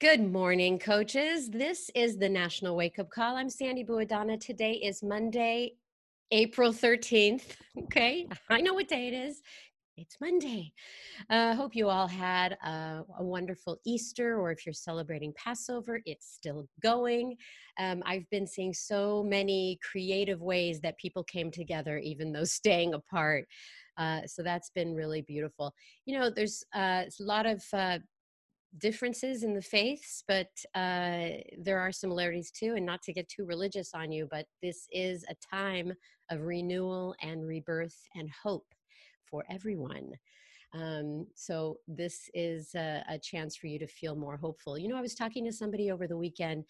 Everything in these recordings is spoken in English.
Good morning, coaches. This is the National Wake Up Call. I'm Sandy Buadana. Today is Monday, April 13th. Okay, I know what day it is. It's Monday. I uh, hope you all had a, a, wonderful Easter, or if you're celebrating Passover, it's still going. Um, I've been seeing so many creative ways that people came together, even though staying apart. Uh, so that's been really beautiful. You know, there's uh, a lot of uh, differences in the faiths, but uh, there are similarities too. And not to get too religious on you, but this is a time of renewal and rebirth and hope for everyone. Um, so this is a, a, chance for you to feel more hopeful. You know, I was talking to somebody over the weekend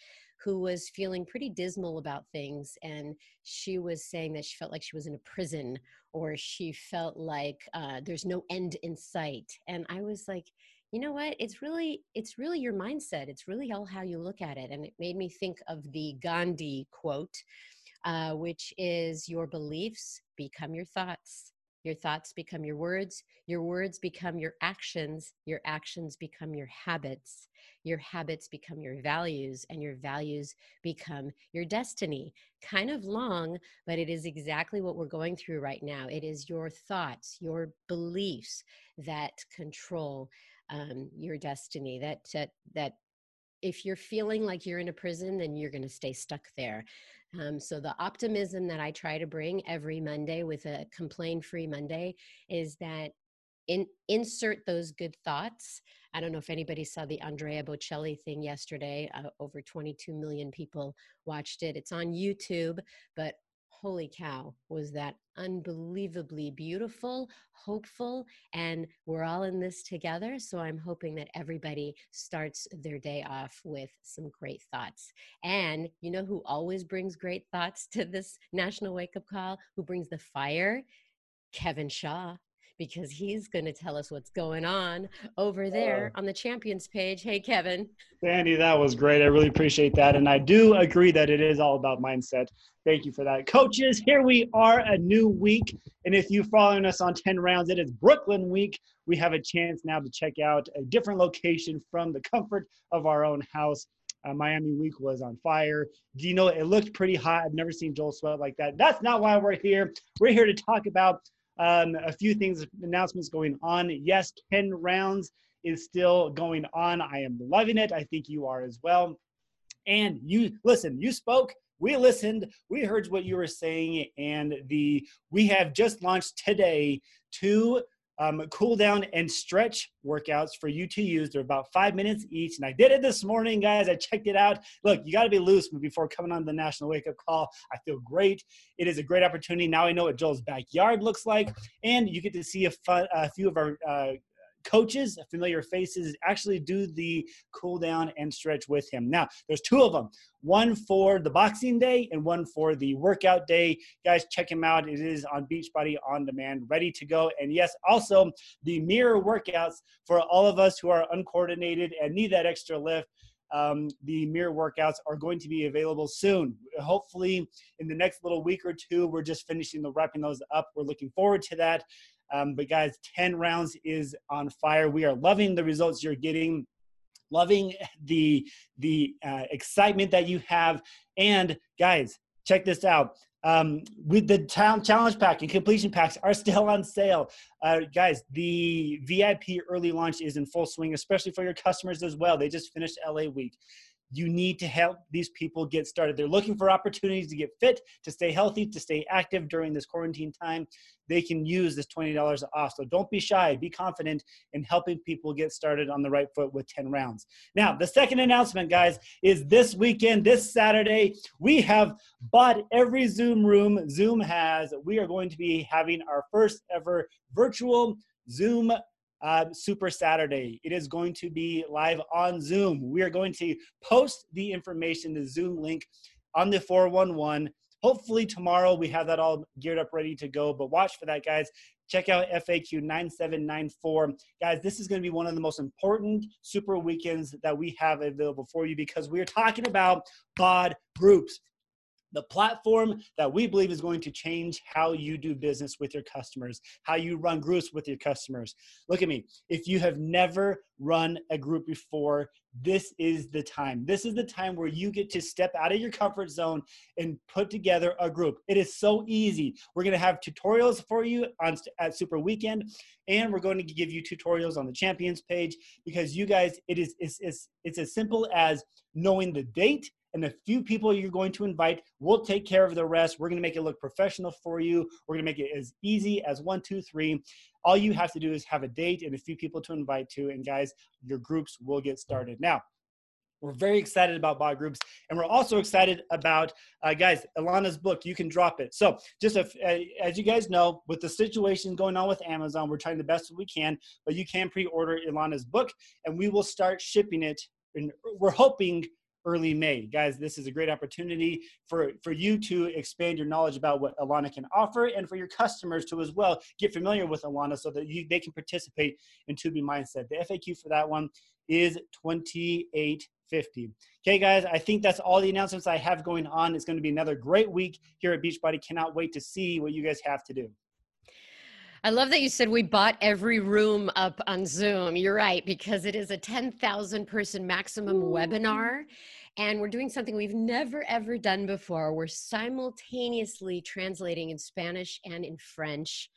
who was feeling pretty dismal about things, and she was saying that she felt like she was in a prison, or she felt like uh, there's no end in sight. And I was like, you know what? It's really it's really your mindset. It's really all how you look at it. And it made me think of the gandhi quote uh, which is your beliefs become your thoughts. Your thoughts become your words. Your words become your actions. Your actions become your habits. Your habits become your values and your values become your destiny. Kind of long but it is exactly what we're going through right now. It is your thoughts your beliefs that control um, your destiny that that that if you're feeling like you're in a prison then you're going to stay stuck there um, so the optimism that i try to bring every monday with a complain free monday is that in, insert those good thoughts. I don't know if anybody saw the Andrea Bocelli thing yesterday. Uh, over 22 million people watched it. It's on YouTube, but holy cow, was that unbelievably beautiful, hopeful, and we're all in this together. So I'm hoping that everybody starts their day off with some great thoughts. And you know who always brings great thoughts to this National Wake Up Call? Who brings the fire? Kevin Shaw because he's going to tell us what's going on over there on the champions page. Hey, Kevin. Sandy, that was great. I really appreciate that. And I do agree that it is all about mindset. Thank you for that. Coaches, here we are, a new week. And if you're following us on 10 rounds, it is Brooklyn week. We have a chance now to check out a different location from the comfort of our own house. Uh, Miami week was on fire. Do you know it looked pretty hot? I've never seen Joel sweat like that. That's not why we're here. We're here to talk about um, a few things, announcements going on. Yes, 10 rounds is still going on. I am loving it. I think you are as well. And you listen, you spoke, we listened, we heard what you were saying, and the we have just launched today two um, cool down and stretch workouts for you to use. They're about five minutes each. And I did it this morning, guys. I checked it out. Look, you got to be loose before coming on the National Wake Up Call. I feel great. It is a great opportunity. Now I know what Joel's backyard looks like. And you get to see a, fun, a few of our uh, coaches, familiar faces, actually do the cool down and stretch with him. Now, there's two of them one for the boxing day and one for the workout day. Guys, check him out. It is on Beachbody on demand, ready to go. And yes, also the mirror workouts for all of us who are uncoordinated and need that extra lift. Um, the mirror workouts are going to be available soon. Hopefully, in the next little week or two, we're just finishing the wrapping those up. We're looking forward to that. Um, but guys, 10 rounds is on fire. We are loving the results you're getting, loving the the uh, excitement that you have. And guys, check this out. Um, with the town challenge pack and completion packs are still on sale. Uh, guys, the VIP early launch is in full swing, especially for your customers as well. They just finished LA week. You need to help these people get started. They're looking for opportunities to get fit, to stay healthy, to stay active during this quarantine time. They can use this $20 off. So don't be shy. Be confident in helping people get started on the right foot with 10 rounds. Now, the second announcement, guys, is this weekend, this Saturday, we have bought every Zoom room Zoom has. We are going to be having our first ever virtual Zoom uh, Super Saturday. It is going to be live on Zoom. We are going to post the information, the Zoom link on the 411. Hopefully, tomorrow we have that all geared up, ready to go. But watch for that, guys. Check out FAQ 9794. Guys, this is going to be one of the most important super weekends that we have available for you because we are talking about BOD groups. The platform that we believe is going to change how you do business with your customers, how you run groups with your customers. Look at me. If you have never run a group before, this is the time. This is the time where you get to step out of your comfort zone and put together a group. It is so easy. We're going to have tutorials for you on at Super Weekend, and we're going to give you tutorials on the champions page because you guys, it is it's, it's, it's as simple as knowing the date and the few people you're going to invite we'll take care of the rest we're going to make it look professional for you we're going to make it as easy as one two three all you have to do is have a date and a few people to invite to and guys your groups will get started now we're very excited about BOD groups, and we're also excited about, uh, guys, Ilana's book. You can drop it. So, just as you guys know, with the situation going on with Amazon, we're trying the best we can, but you can pre-order Ilana's book, and we will start shipping it. And we're hoping early May. Guys, this is a great opportunity for, for you to expand your knowledge about what Ilana can offer and for your customers to as well get familiar with Ilana so that you, they can participate in 2B Mindset. The FAQ for that one is 2850. Okay, guys, I think that's all the announcements I have going on. It's going to be another great week here at Beachbody. Cannot wait to see what you guys have to do. I love that you said we bought every room up on Zoom. You're right, because it is a 10,000 person maximum Ooh. webinar. And we're doing something we've never ever done before. We're simultaneously translating in Spanish and in French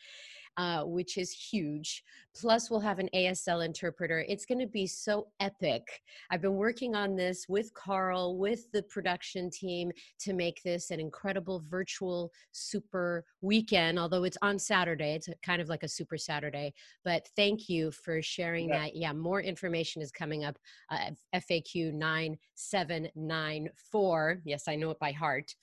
uh, which is huge. Plus, we'll have an ASL interpreter. It's going to be so epic. I've been working on this with Carl, with the production team to make this an incredible virtual super weekend, although it's on Saturday. It's kind of like a super Saturday. But thank you for sharing yeah. that. Yeah, more information is coming up. Uh, FAQ 9794. Yes, I know it by heart.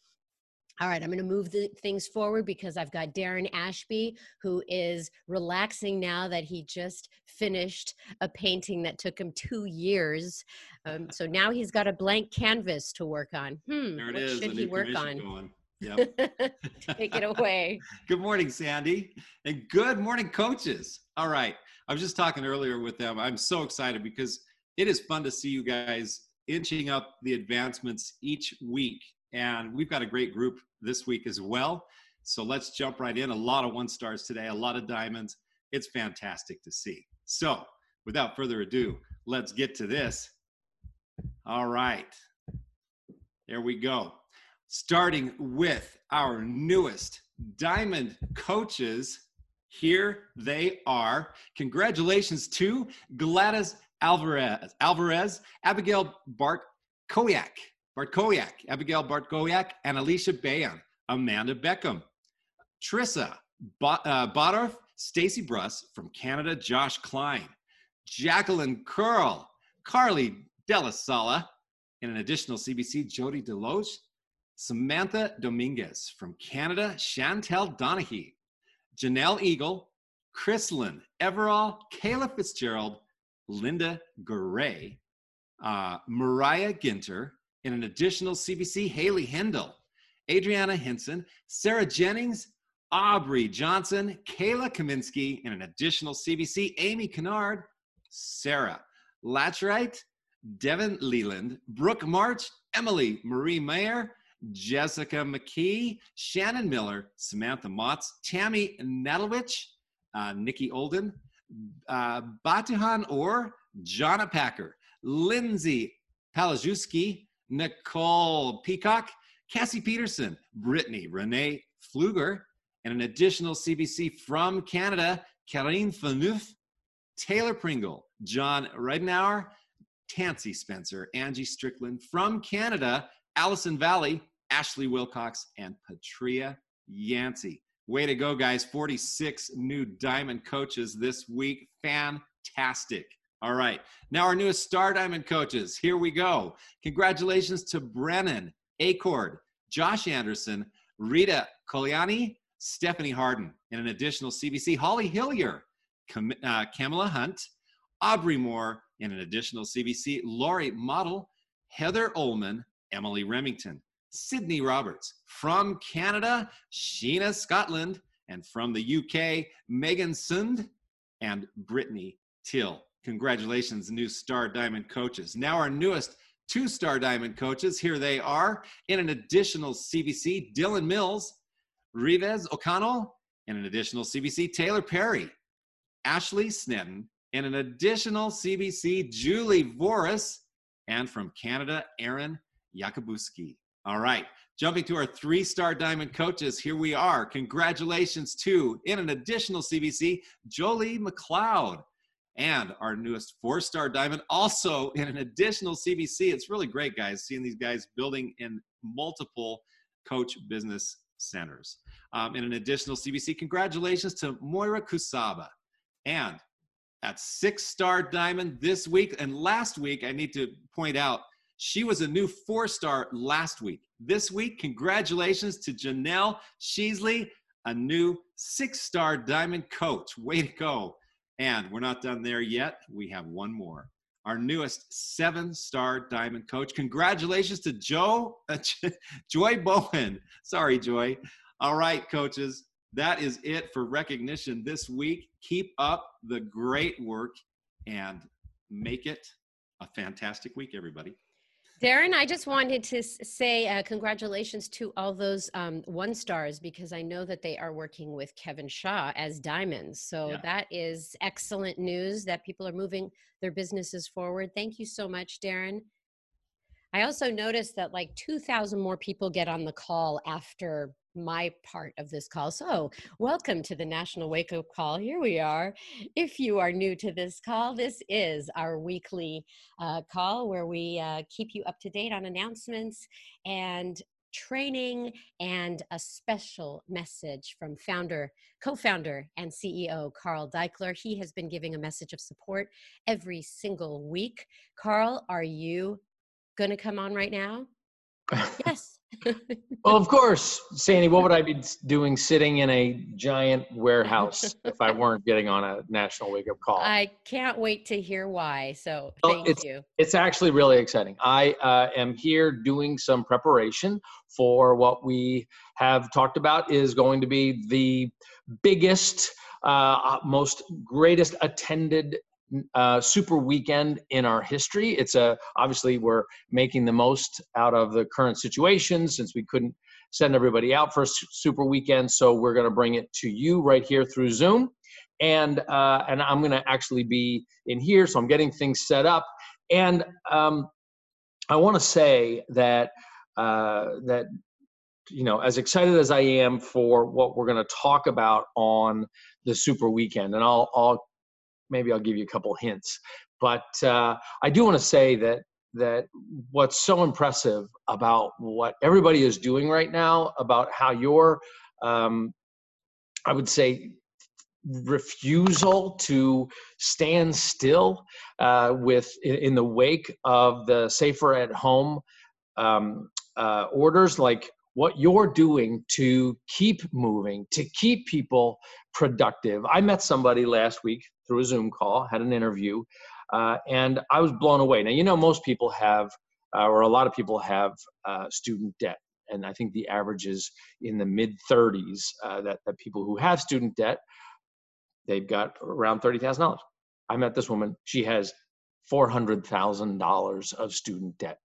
All right, I'm going to move the things forward because I've got Darren Ashby, who is relaxing now that he just finished a painting that took him two years. Um, so now he's got a blank canvas to work on. Hmm, there it what is, should he work on? Going. Yep. Take it away. good morning, Sandy. And good morning, coaches. All right. I was just talking earlier with them. I'm so excited because it is fun to see you guys inching up the advancements each week and we've got a great group this week as well. So let's jump right in. A lot of one stars today, a lot of diamonds. It's fantastic to see. So without further ado, let's get to this. All right. There we go. Starting with our newest diamond coaches. Here they are. Congratulations to Gladys Alvarez, Alvarez, Abigail Bart Koyak, Bartkowiak, Abigail Bartkowiak, and Alicia Bayan, Amanda Beckham, Trissa uh, Stacy Bruss from Canada, Josh Klein, Jacqueline Curl, Carly Delasala, and an additional CBC, Jody Deloge, Samantha Dominguez from Canada, Chantel Donahue, Janelle Eagle, Chrislyn Everall, Kayla Fitzgerald, Linda Gray, uh, Mariah Ginter, in an additional CBC, Haley Hendel, Adriana Henson, Sarah Jennings, Aubrey Johnson, Kayla Kaminsky, in an additional CBC, Amy Kennard, Sarah Latcherite, Devin Leland, Brooke March, Emily Marie Mayer, Jessica McKee, Shannon Miller, Samantha Motz, Tammy Nadalwich, uh, Nikki Olden, uh, Batuhan Orr, Jonna Packer, Lindsay Palajewski, Nicole Peacock, Cassie Peterson, Brittany Renee Fluger, and an additional CBC from Canada, Karine Faneuf, Taylor Pringle, John Reidenauer, Tansy Spencer, Angie Strickland from Canada, Allison Valley, Ashley Wilcox, and Patria Yancey. Way to go, guys. 46 new diamond coaches this week. Fantastic. All right. Now, our newest Star Diamond coaches. Here we go. Congratulations to Brennan, Acord, Josh Anderson, Rita Coliani, Stephanie Harden, and an additional CBC, Holly Hillier, Cam- uh, Kamala Hunt, Aubrey Moore, and an additional CBC, Laurie Model, Heather Ullman, Emily Remington, Sydney Roberts. From Canada, Sheena Scotland. And from the UK, Megan Sund and Brittany Till. Congratulations, new Star Diamond coaches. Now, our newest two star diamond coaches. Here they are. In an additional CBC, Dylan Mills, Rives O'Connell, and an additional CBC, Taylor Perry, Ashley Snedden, and an additional CBC, Julie Voris, and from Canada, Aaron Yakubuski. All right, jumping to our three star diamond coaches, here we are. Congratulations to, in an additional CBC, Jolie McLeod. And our newest four star diamond, also in an additional CBC. It's really great, guys, seeing these guys building in multiple coach business centers. Um, in an additional CBC, congratulations to Moira Kusaba. And at six star diamond this week. And last week, I need to point out, she was a new four star last week. This week, congratulations to Janelle Sheasley, a new six star diamond coach. Way to go. And we're not done there yet. We have one more. Our newest seven star diamond coach. Congratulations to Joe, uh, Joy Bowen. Sorry, Joy. All right, coaches that is it for recognition this week. Keep up the great work and make it a fantastic week, everybody. Darren, I just wanted to say uh, congratulations to all those um, one stars because I know that they are working with Kevin Shaw as diamonds. So yeah. that is excellent news that people are moving their businesses forward. Thank you so much, Darren. I also noticed that like 2,000 more people get on the call after my part of this call. So, welcome to the National Wake Up Call. Here we are. If you are new to this call, this is our weekly uh, call where we uh, keep you up to date on announcements and training and a special message from founder, co founder, and CEO Carl Daikeler. He has been giving a message of support every single week. Carl, are you going to come on right now? yes. well, of course, Sandy. What would I be doing sitting in a giant warehouse if I weren't getting on a national wake up call? I can't wait to hear why. So well, thank it's, you. It's actually really exciting. I uh, am here doing some preparation for what we have talked about is going to be the biggest, uh, most greatest attended uh, super weekend in our history. It's a obviously we're making the most out of the current situation since we couldn't send everybody out for a super weekend. So we're going to bring it to you right here through Zoom, and uh, and I'm going to actually be in here. So I'm getting things set up, and um, I want to say that uh, that you know as excited as I am for what we're going to talk about on the super weekend, and I'll I'll maybe I'll give you a couple hints. But uh, I do want to say that that what's so impressive about what everybody is doing right now, about how your, um, I would say, refusal to stand still uh, with in the wake of the safer at home um, uh, orders, like what you're doing to keep moving, to keep people productive. I met somebody last week through a Zoom call, had an interview, uh, and I was blown away. Now, you know, most people have, uh, or a lot of people have uh, student debt. And I think the average is in the mid 30s uh, that, that people who have student debt, they've got around $30,000. I met this woman, she has $400,000 of student debt.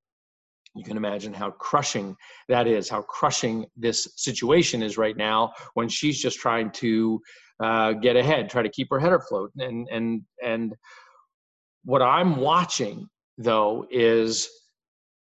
You can imagine how crushing that is, how crushing this situation is right now when she's just trying to uh, get ahead, try to keep her head afloat. And and and what I'm watching though is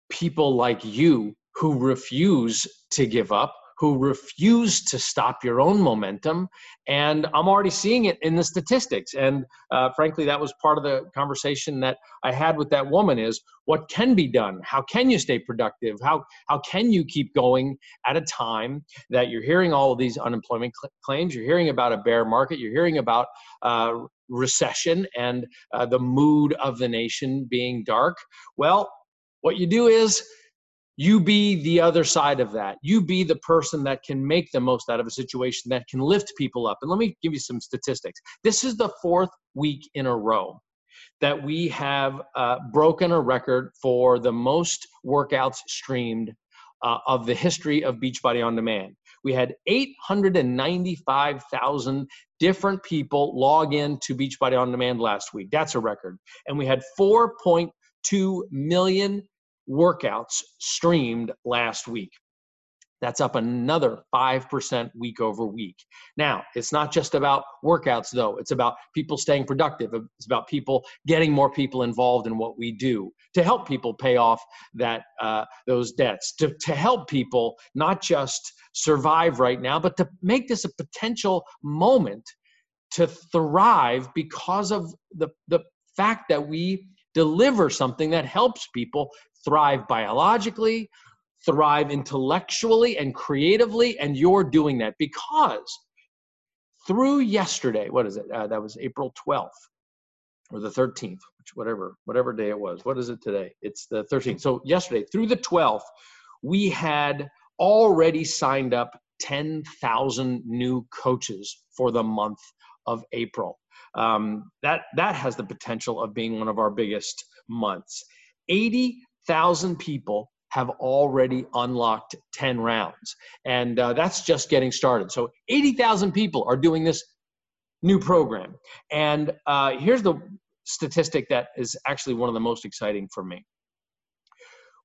people like you who refuse to give up who refuse to stop your own momentum. And I'm already seeing it in the statistics. And uh, frankly, that was part of the conversation that I had with that woman is what can be done? How can you stay productive? How, how can you keep going at a time that you're hearing all of these unemployment cl- claims? You're hearing about a bear market. You're hearing about uh, recession and uh, the mood of the nation being dark. Well, what you do is you be the other side of that. You be the person that can make the most out of a situation, that can lift people up. And let me give you some statistics. This is the fourth week in a row that we have uh, broken a record for the most workouts streamed uh, of the history of Beachbody On Demand. We had 895,000 different people log in to Beachbody On Demand last week. That's a record. And we had 4.2 million workouts streamed last week. That's up another 5% week over week. Now, it's not just about workouts, though. It's about people staying productive. It's about people getting more people involved in what we do to help people pay off that uh, those debts, to, to help people not just survive right now, but to make this a potential moment to thrive because of the, the fact that we deliver something that helps people thrive biologically, thrive intellectually and creatively, and you're doing that because through yesterday, what is it? Uh, that was April 12th or the 13th, which whatever whatever day it was. What is it today? It's the 13th. So yesterday through the 12th, we had already signed up 10,000 new coaches for the month of April. Um, that that has the potential of being one of our biggest months. 80,000 people have already unlocked 10 rounds. And uh, that's just getting started. So 80,000 people are doing this new program. And uh, here's the statistic that is actually one of the most exciting for me.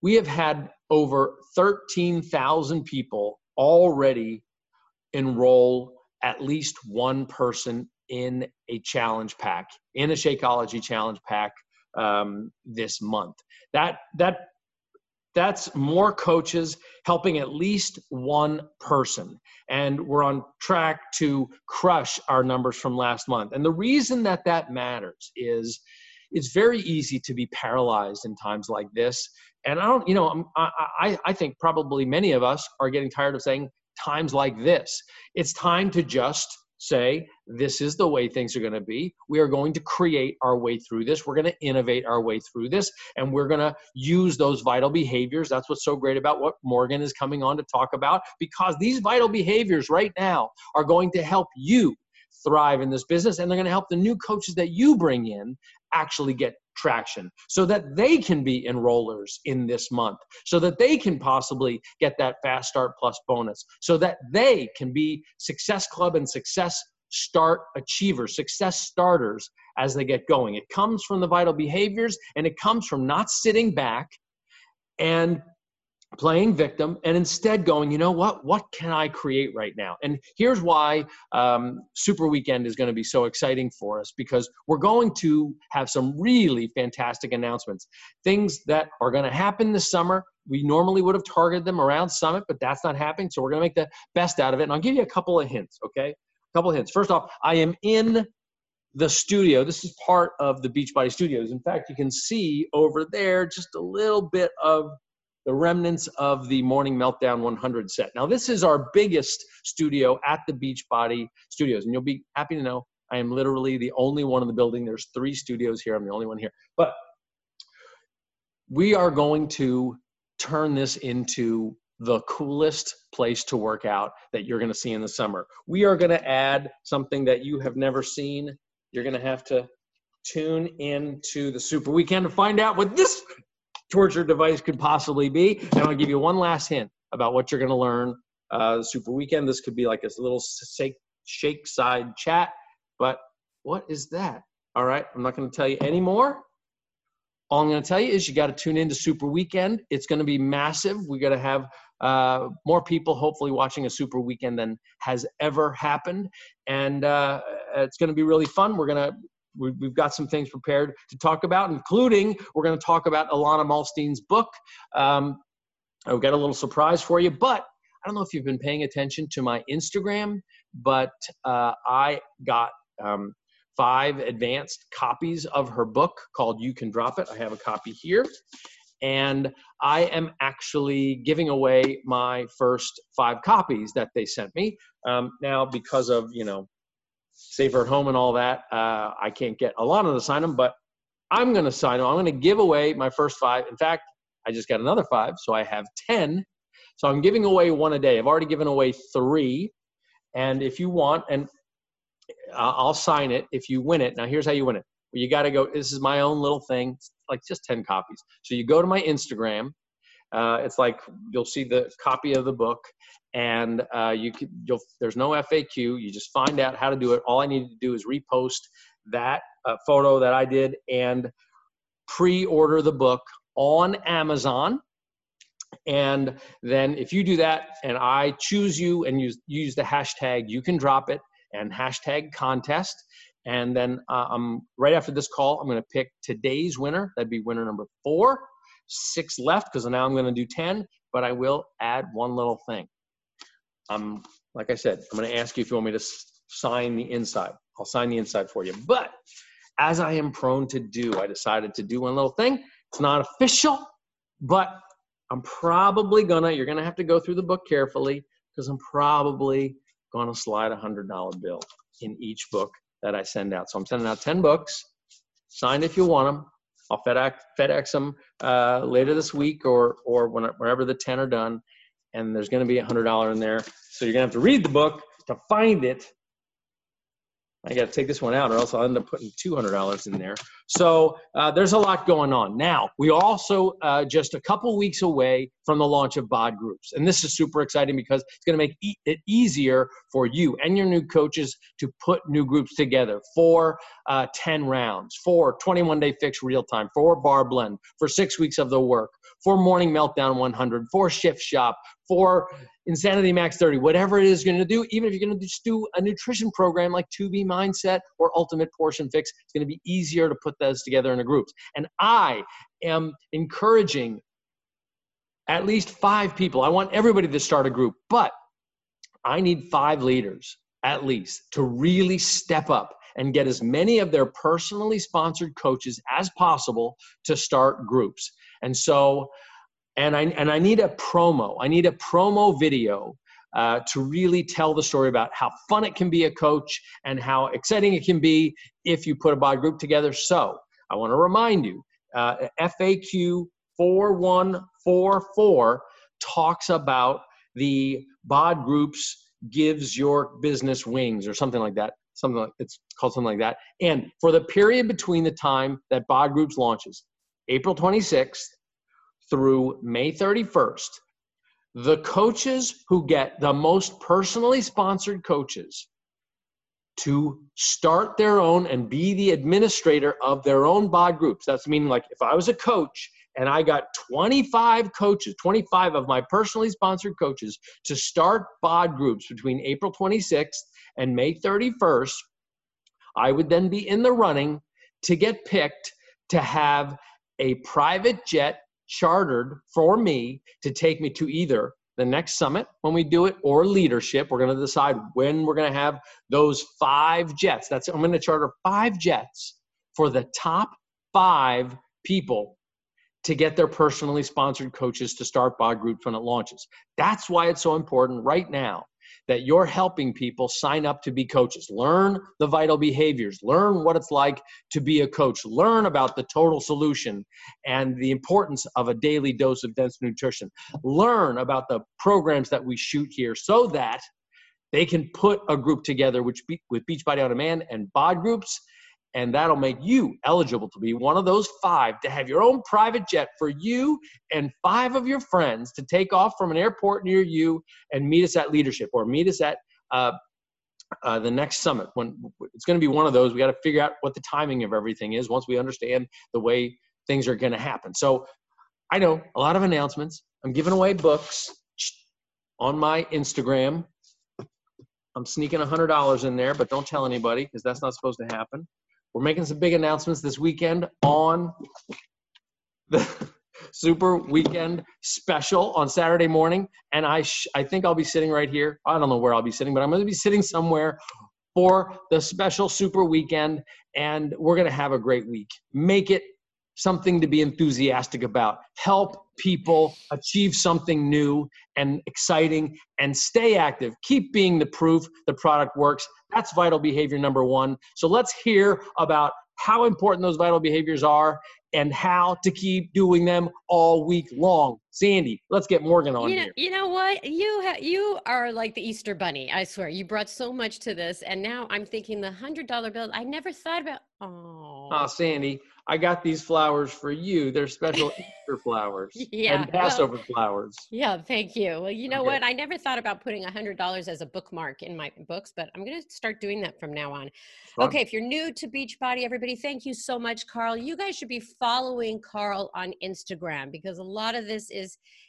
We have had over 13,000 people already enroll at least one person in a challenge pack, in a Shakeology challenge pack um, this month. That that that's more coaches helping at least one person. And we're on track to crush our numbers from last month. And the reason that that matters is it's very easy to be paralyzed in times like this. And I don't, you know, I, I, I think probably many of us are getting tired of saying times like this. It's time to just say, this is the way things are going to be. We are going to create our way through this. We're going to innovate our way through this. And we're going to use those vital behaviors. That's what's so great about what Morgan is coming on to talk about, because these vital behaviors right now are going to help you thrive in this business and they're going to help the new coaches that you bring in actually get traction so that they can be enrollers in this month, so that they can possibly get that fast start plus bonus, so that they can be success club and success start achievers, success starters as they get going. It comes from the vital behaviors and it comes from not sitting back and playing victim and instead going, you know what? What can I create right now? And here's why um, Super Weekend is going to be so exciting for us because we're going to have some really fantastic announcements, things that are going to happen this summer. We normally would have targeted them around Summit, but that's not happening. So we're going to make the best out of it. And I'll give you a couple of hints, okay? A couple of hints. First off, I am in the studio. This is part of the Beachbody Studios. In fact, you can see over there just a little bit of the remnants of the Morning Meltdown 100 set. Now, this is our biggest studio at the Beachbody Studios, and you'll be happy to know I am literally the only one in the building. There's three studios here. I'm the only one here. But we are going to turn this into the coolest place to work out that you're going to see in the summer. We are going to add something that you have never seen. You're going to have to tune in to the Super Weekend to find out what this torture device could possibly be. And I'll give you one last hint about what you're going to learn uh, Super Weekend. This could be like a little shake, shake side chat. But what is that? All right, I'm not going to tell you any more. All I'm going to tell you is you got to tune in to Super Weekend. It's going to be massive. We're going to have uh, more people hopefully watching a Super Weekend than has ever happened, and uh, it's going to be really fun. We're going to we've got some things prepared to talk about, including we're going to talk about Ilana Muhlstein's book. Um, I've got a little surprise for you, but I don't know if you've been paying attention to my Instagram, but uh, I got um, five advanced copies of her book called You Can Drop It. I have a copy here. And I am actually giving away my first five copies that they sent me. Um, now, because of, you know, safer at home and all that. Uh, I can't get Ilana to sign them, but I'm going to sign them. I'm going to give away my first five. In fact, I just got another five, so I have 10. So I'm giving away one a day. I've already given away three. And if you want, and I'll sign it if you win it. Now, here's how you win it. You got to go, this is my own little thing, it's like just 10 copies. So you go to my Instagram. Uh, it's like you'll see the copy of the book, and uh, you could you'll there's no FAQ. You just find out how to do it. All I need to do is repost that uh, photo that I did and pre-order the book on Amazon. And then if you do that and I choose you and use, use the hashtag, you can drop it and hashtag contest. And then uh, um, right after this call, I'm going to pick today's winner. That'd be winner number four. Six left because now I'm going to do 10, but I will add one little thing. Um, like I said, I'm going to ask you if you want me to sign the inside. I'll sign the inside for you. But as I am prone to do, I decided to do one little thing. It's not official, but I'm probably gonna, you're gonna have to go through the book carefully because I'm probably gonna slide a hundred dollar bill in each book that I send out. So I'm sending out 10 books. Sign if you want them. I'll FedEx, FedEx them uh, later this week or, or whenever the 10 are done. And there's going to be a $100 in there. So you're going to have to read the book to find it I got to take this one out, or else I'll end up putting $200 in there. So uh, there's a lot going on. Now, we also uh, just a couple weeks away from the launch of BOD groups. And this is super exciting because it's going to make e- it easier for you and your new coaches to put new groups together for uh, 10 rounds, for 21 day fix real time, for barre blend, for six weeks of the work, for morning meltdown 100, for shift shop, for Insanity Max 30, whatever it is you're going to do, even if you're going to just do a nutrition program like 2B Mindset or Ultimate Portion Fix, it's going to be easier to put those together in a group. And I am encouraging at least five people. I want everybody to start a group, but I need five leaders at least to really step up and get as many of their personally sponsored coaches as possible to start groups. And so and I and I need a promo. I need a promo video uh, to really tell the story about how fun it can be a coach and how exciting it can be if you put a bod group together. So I want to remind you, uh, FAQ 4144 talks about the bod groups gives your business wings or something like that. Something like it's called something like that. And for the period between the time that bod groups launches, April 26th through May 31st, the coaches who get the most personally sponsored coaches to start their own and be the administrator of their own bod groups. That's meaning like if I was a coach and I got 25 coaches, 25 of my personally sponsored coaches to start bod groups between April 26th and May 31st, I would then be in the running to get picked to have a private jet chartered for me to take me to either the next summit when we do it or leadership. We're going to decide when we're going to have those five jets. That's I'm going to charter five jets for the top five people to get their personally sponsored coaches to start bod groups when it launches. That's why it's so important right now that you're helping people sign up to be coaches. Learn the vital behaviors, learn what it's like to be a coach, learn about the total solution and the importance of a daily dose of dense nutrition. Learn about the programs that we shoot here so that they can put a group together which be, with Beachbody on Demand and bod groups and that'll make you eligible to be one of those five to have your own private jet for you and five of your friends to take off from an airport near you and meet us at leadership or meet us at uh, uh, the next summit. When it's going to be one of those we got to figure out what the timing of everything is once we understand the way things are going to happen. So i know a lot of announcements. I'm giving away books on my instagram. I'm sneaking a hundred dollars in there but don't tell anybody because that's not supposed to happen we're making some big announcements this weekend on the Super Weekend Special on Saturday morning. And I, sh- I think I'll be sitting right here. I don't know where I'll be sitting, but I'm going to be sitting somewhere for the special Super Weekend. And we're going to have a great week. Make it something to be enthusiastic about. Help people achieve something new and exciting and stay active. Keep being the proof the product works. That's vital behavior number one. So let's hear about how important those vital behaviors are and how to keep doing them all week long. Sandy, let's get Morgan on you know, here. You know what? You ha- you are like the Easter bunny. I swear. You brought so much to this, and now I'm thinking the hundred dollar bill. I never thought about. Oh, Oh, Sandy, I got these flowers for you. They're special Easter flowers Yeah, and well- Passover flowers. Yeah, thank you. Well, you know Okay. what? I never thought about putting a hundred dollars as a bookmark in my books, but I'm going to start doing that from now on. Fun. Okay, if you're new to Beachbody, everybody, thank you so much, Carl. You guys should be following Carl on Instagram because a lot of this is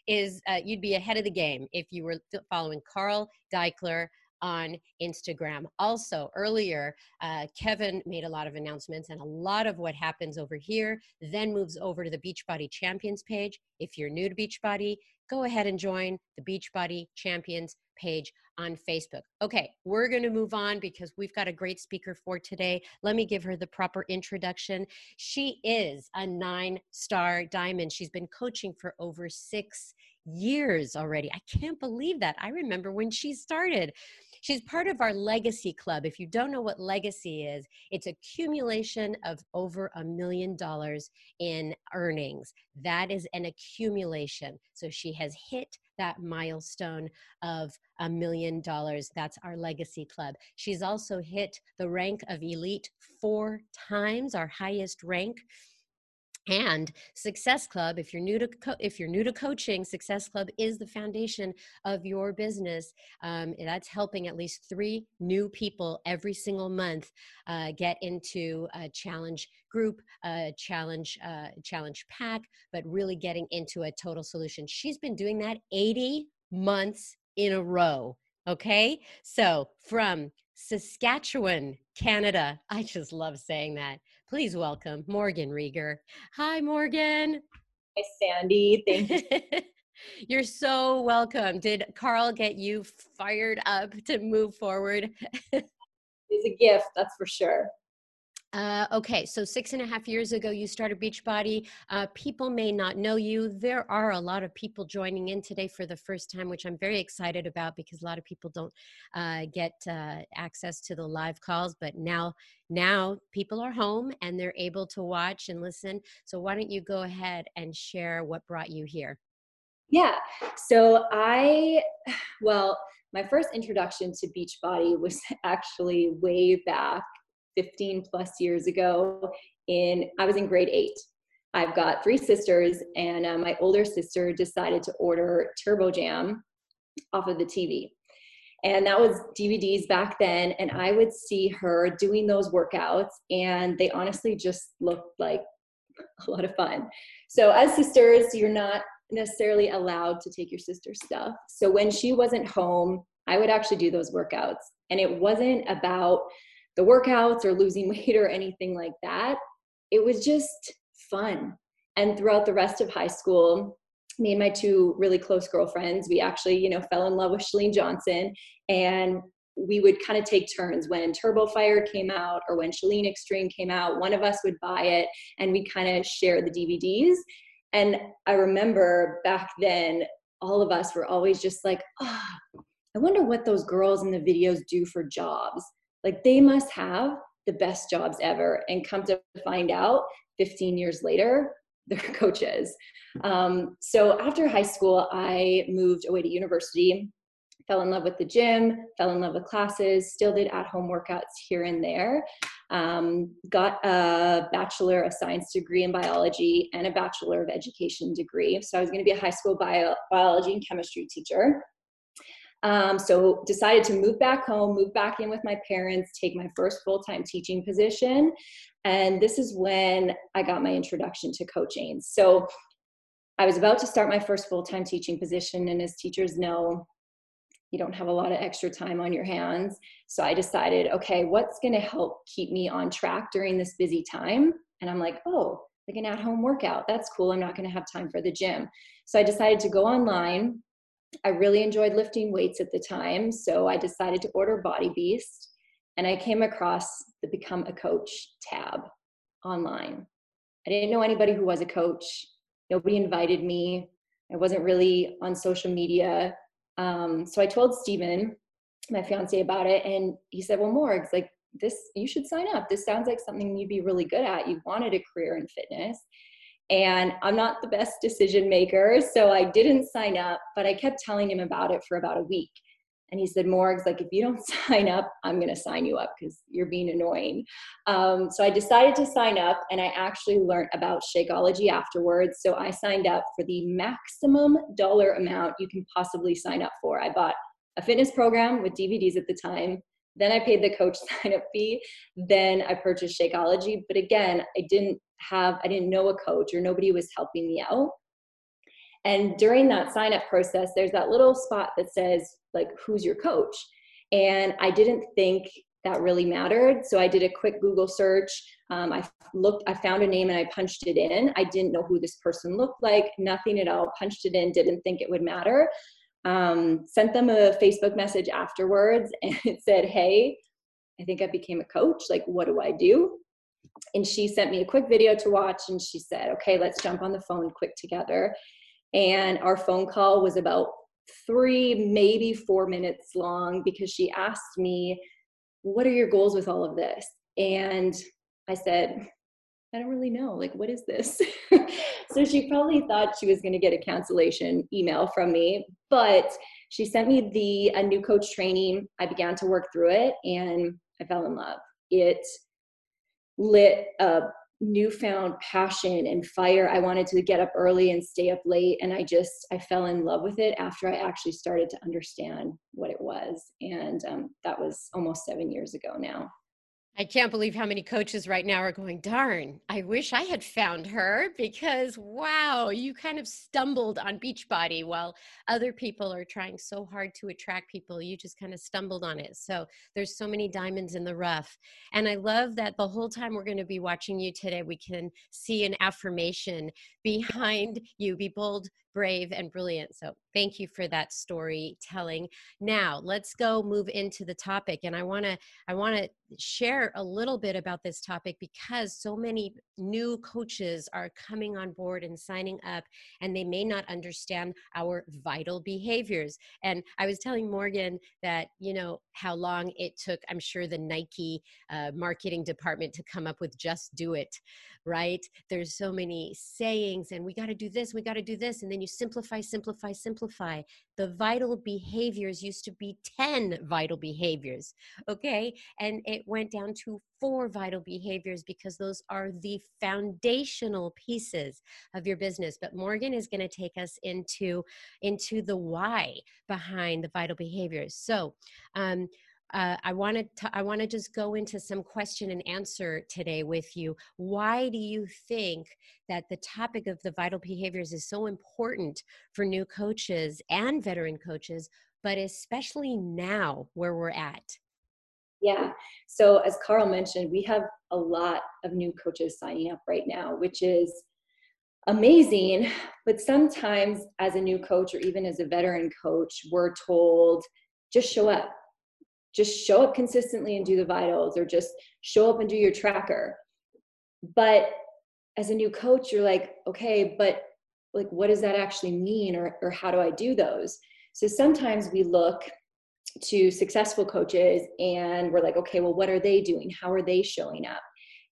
is uh, you'd be ahead of the game if you were following Carl Daikeler on Instagram. Also, earlier, uh, Kevin made a lot of announcements, and a lot of what happens over here then moves over to the Beachbody Champions page. If you're new to Beachbody, go ahead and join the Beachbody Champions page on Facebook. Okay, we're going to move on because we've got a great speaker for today. Let me give her the proper introduction. She is a nine star diamond. She's been coaching for over six years already. I can't believe that. I remember when she started. She's part of our Legacy Club. If you don't know what Legacy is, it's accumulation of over a million dollars in earnings. That is an accumulation. So she has hit that milestone of a million dollars. That's our Legacy Club. She's also hit the rank of elite four times, our highest rank and success club if you're new to co- if you're new to coaching success club is the foundation of your business um, that's helping at least three new people every single month uh, get into a challenge group a challenge uh, challenge pack but really getting into a total solution. She's been doing that 80 months in a row okay? So from saskatchewan canada i just love saying that please welcome Morgan Rieger. Hi, Morgan. Hi, Sandy. Thank you. You're so welcome. Did Carl get you fired up to move forward? It's a gift, that's for sure. Uh, okay, so six and a half years ago, you started Beachbody. Uh, people may not know you. There are a lot of people joining in today for the first time, which I'm very excited about because a lot of people don't uh, get uh, access to the live calls. But now, now people are home and they're able to watch and listen. So why don't you go ahead and share what brought you here? Yeah. So I, well, my first introduction to Beachbody was actually way back 15 plus years ago. In I was in grade eight. I've got three sisters, and uh, my older sister decided to order Turbo Jam off of the TV. And that was DVDs back then. And I would see her doing those workouts, and they honestly just looked like a lot of fun. So, as sisters, you're not necessarily allowed to take your sister's stuff. So, when she wasn't home, I would actually do those workouts. And it wasn't about the workouts or losing weight or anything like that. It was just fun. And throughout the rest of high school, me and my two really close girlfriends, we actually, you know, fell in love with Chalene Johnson. And we would kind of take turns when Turbo Fire came out or when Chalene Extreme came out. One of us would buy it and we kind of share the DVDs. And I remember back then, all of us were always just like, oh, I wonder what those girls in the videos do for jobs. Like they must have the best jobs ever. And come to find out 15 years later, they're coaches. Um, so after high school, I moved away to university, fell in love with the gym, fell in love with classes, still did at home workouts here and there. Um, got a Bachelor of Science degree in biology and a Bachelor of Education degree. So I was going to be a high school bio- biology and chemistry teacher. Um, so decided to move back home, move back in with my parents, take my first full-time teaching position. And this is when I got my introduction to coaching. So I was about to start my first full-time teaching position. And as teachers know, you don't have a lot of extra time on your hands. So I decided, okay, what's going to help keep me on track during this busy time? And I'm like, oh, like an at home workout. That's cool. I'm not going to have time for the gym. So I decided to go online. I really enjoyed lifting weights at the time. So I decided to order Body Beast. And I came across the Become a Coach tab online. I didn't know anybody who was a coach. Nobody invited me. I wasn't really on social media. Um, so I told Steven, my fiance, about it, and he said, Well, Morgs, like this, you should sign up. This sounds like something you'd be really good at. You wanted a career in fitness. And I'm not the best decision maker, so I didn't sign up, but I kept telling him about it for about a week. And he said, Morgs, like, if you don't sign up, I'm to sign you up because you're being annoying. Um, so I decided to sign up and I actually learned about Shakeology afterwards. So I signed up for the maximum dollar amount you can possibly sign up for. I bought a fitness program with DVDs at the time. Then I paid the coach sign up fee. Then I purchased Shakeology. But again, I didn't have, I didn't know a coach or nobody was helping me out. And during that sign up process, there's that little spot that says, like, who's your coach? And I didn't think that really mattered. So I did a quick Google search. Um, I looked, I found a name and I punched it in. I didn't know who this person looked like, nothing at all. Punched it in, didn't think it would matter. Um, sent them a Facebook message afterwards and it said, Hey, I think I became a coach. Like, what do I do? And she sent me a quick video to watch and she said, Okay, let's jump on the phone quick together. And our phone call was about three, maybe four minutes long because she asked me, What are your goals with all of this? And I said, I don't really know. Like, what is this? so she probably thought she was going to get a cancellation email from me, but she sent me the a new coach training. I began to work through it and I fell in love. It lit a newfound passion and fire. I wanted to get up early and stay up late. And I just, I fell in love with it after I actually started to understand what it was. And um, that was almost seven years ago now. I can't believe how many coaches right now are going, darn, I wish I had found her because wow, you kind of stumbled on Beachbody while other people are trying so hard to attract people. You just kind of stumbled on it. So there's so many diamonds in the rough. And I love that the whole time we're going to be watching you today, we can see an affirmation behind you. Be bold, brave and brilliant. So thank you for that storytelling. Now let's go move into the topic. And I want to I want to share a little bit about this topic because so many new coaches are coming on board and signing up and they may not understand our vital behaviors. And I was telling Morgan that, you know, how long it took, I'm sure the Nike uh, marketing department to come up with just do it, right? There's so many sayings and we got to do this, we got to do this. And then you simplify, simplify, simplify. The vital behaviors used to be 10 vital behaviors, okay? And it went down to four vital behaviors because those are the foundational pieces of your business. But Morgan is going to take us into, into the why behind the vital behaviors. So, um, uh, I wanted to I want to just go into some question and answer today with you. Why do you think that the topic of the vital behaviors is so important for new coaches and veteran coaches, but especially now where we're at? Yeah. So as Carl mentioned, we have a lot of new coaches signing up right now, which is amazing. But sometimes as a new coach or even as a veteran coach, we're told just show up just show up consistently and do the vitals or just show up and do your tracker. But as a new coach you're like okay but like what does that actually mean or, or how do i do those? So sometimes we look to successful coaches and we're like okay well what are they doing? How are they showing up?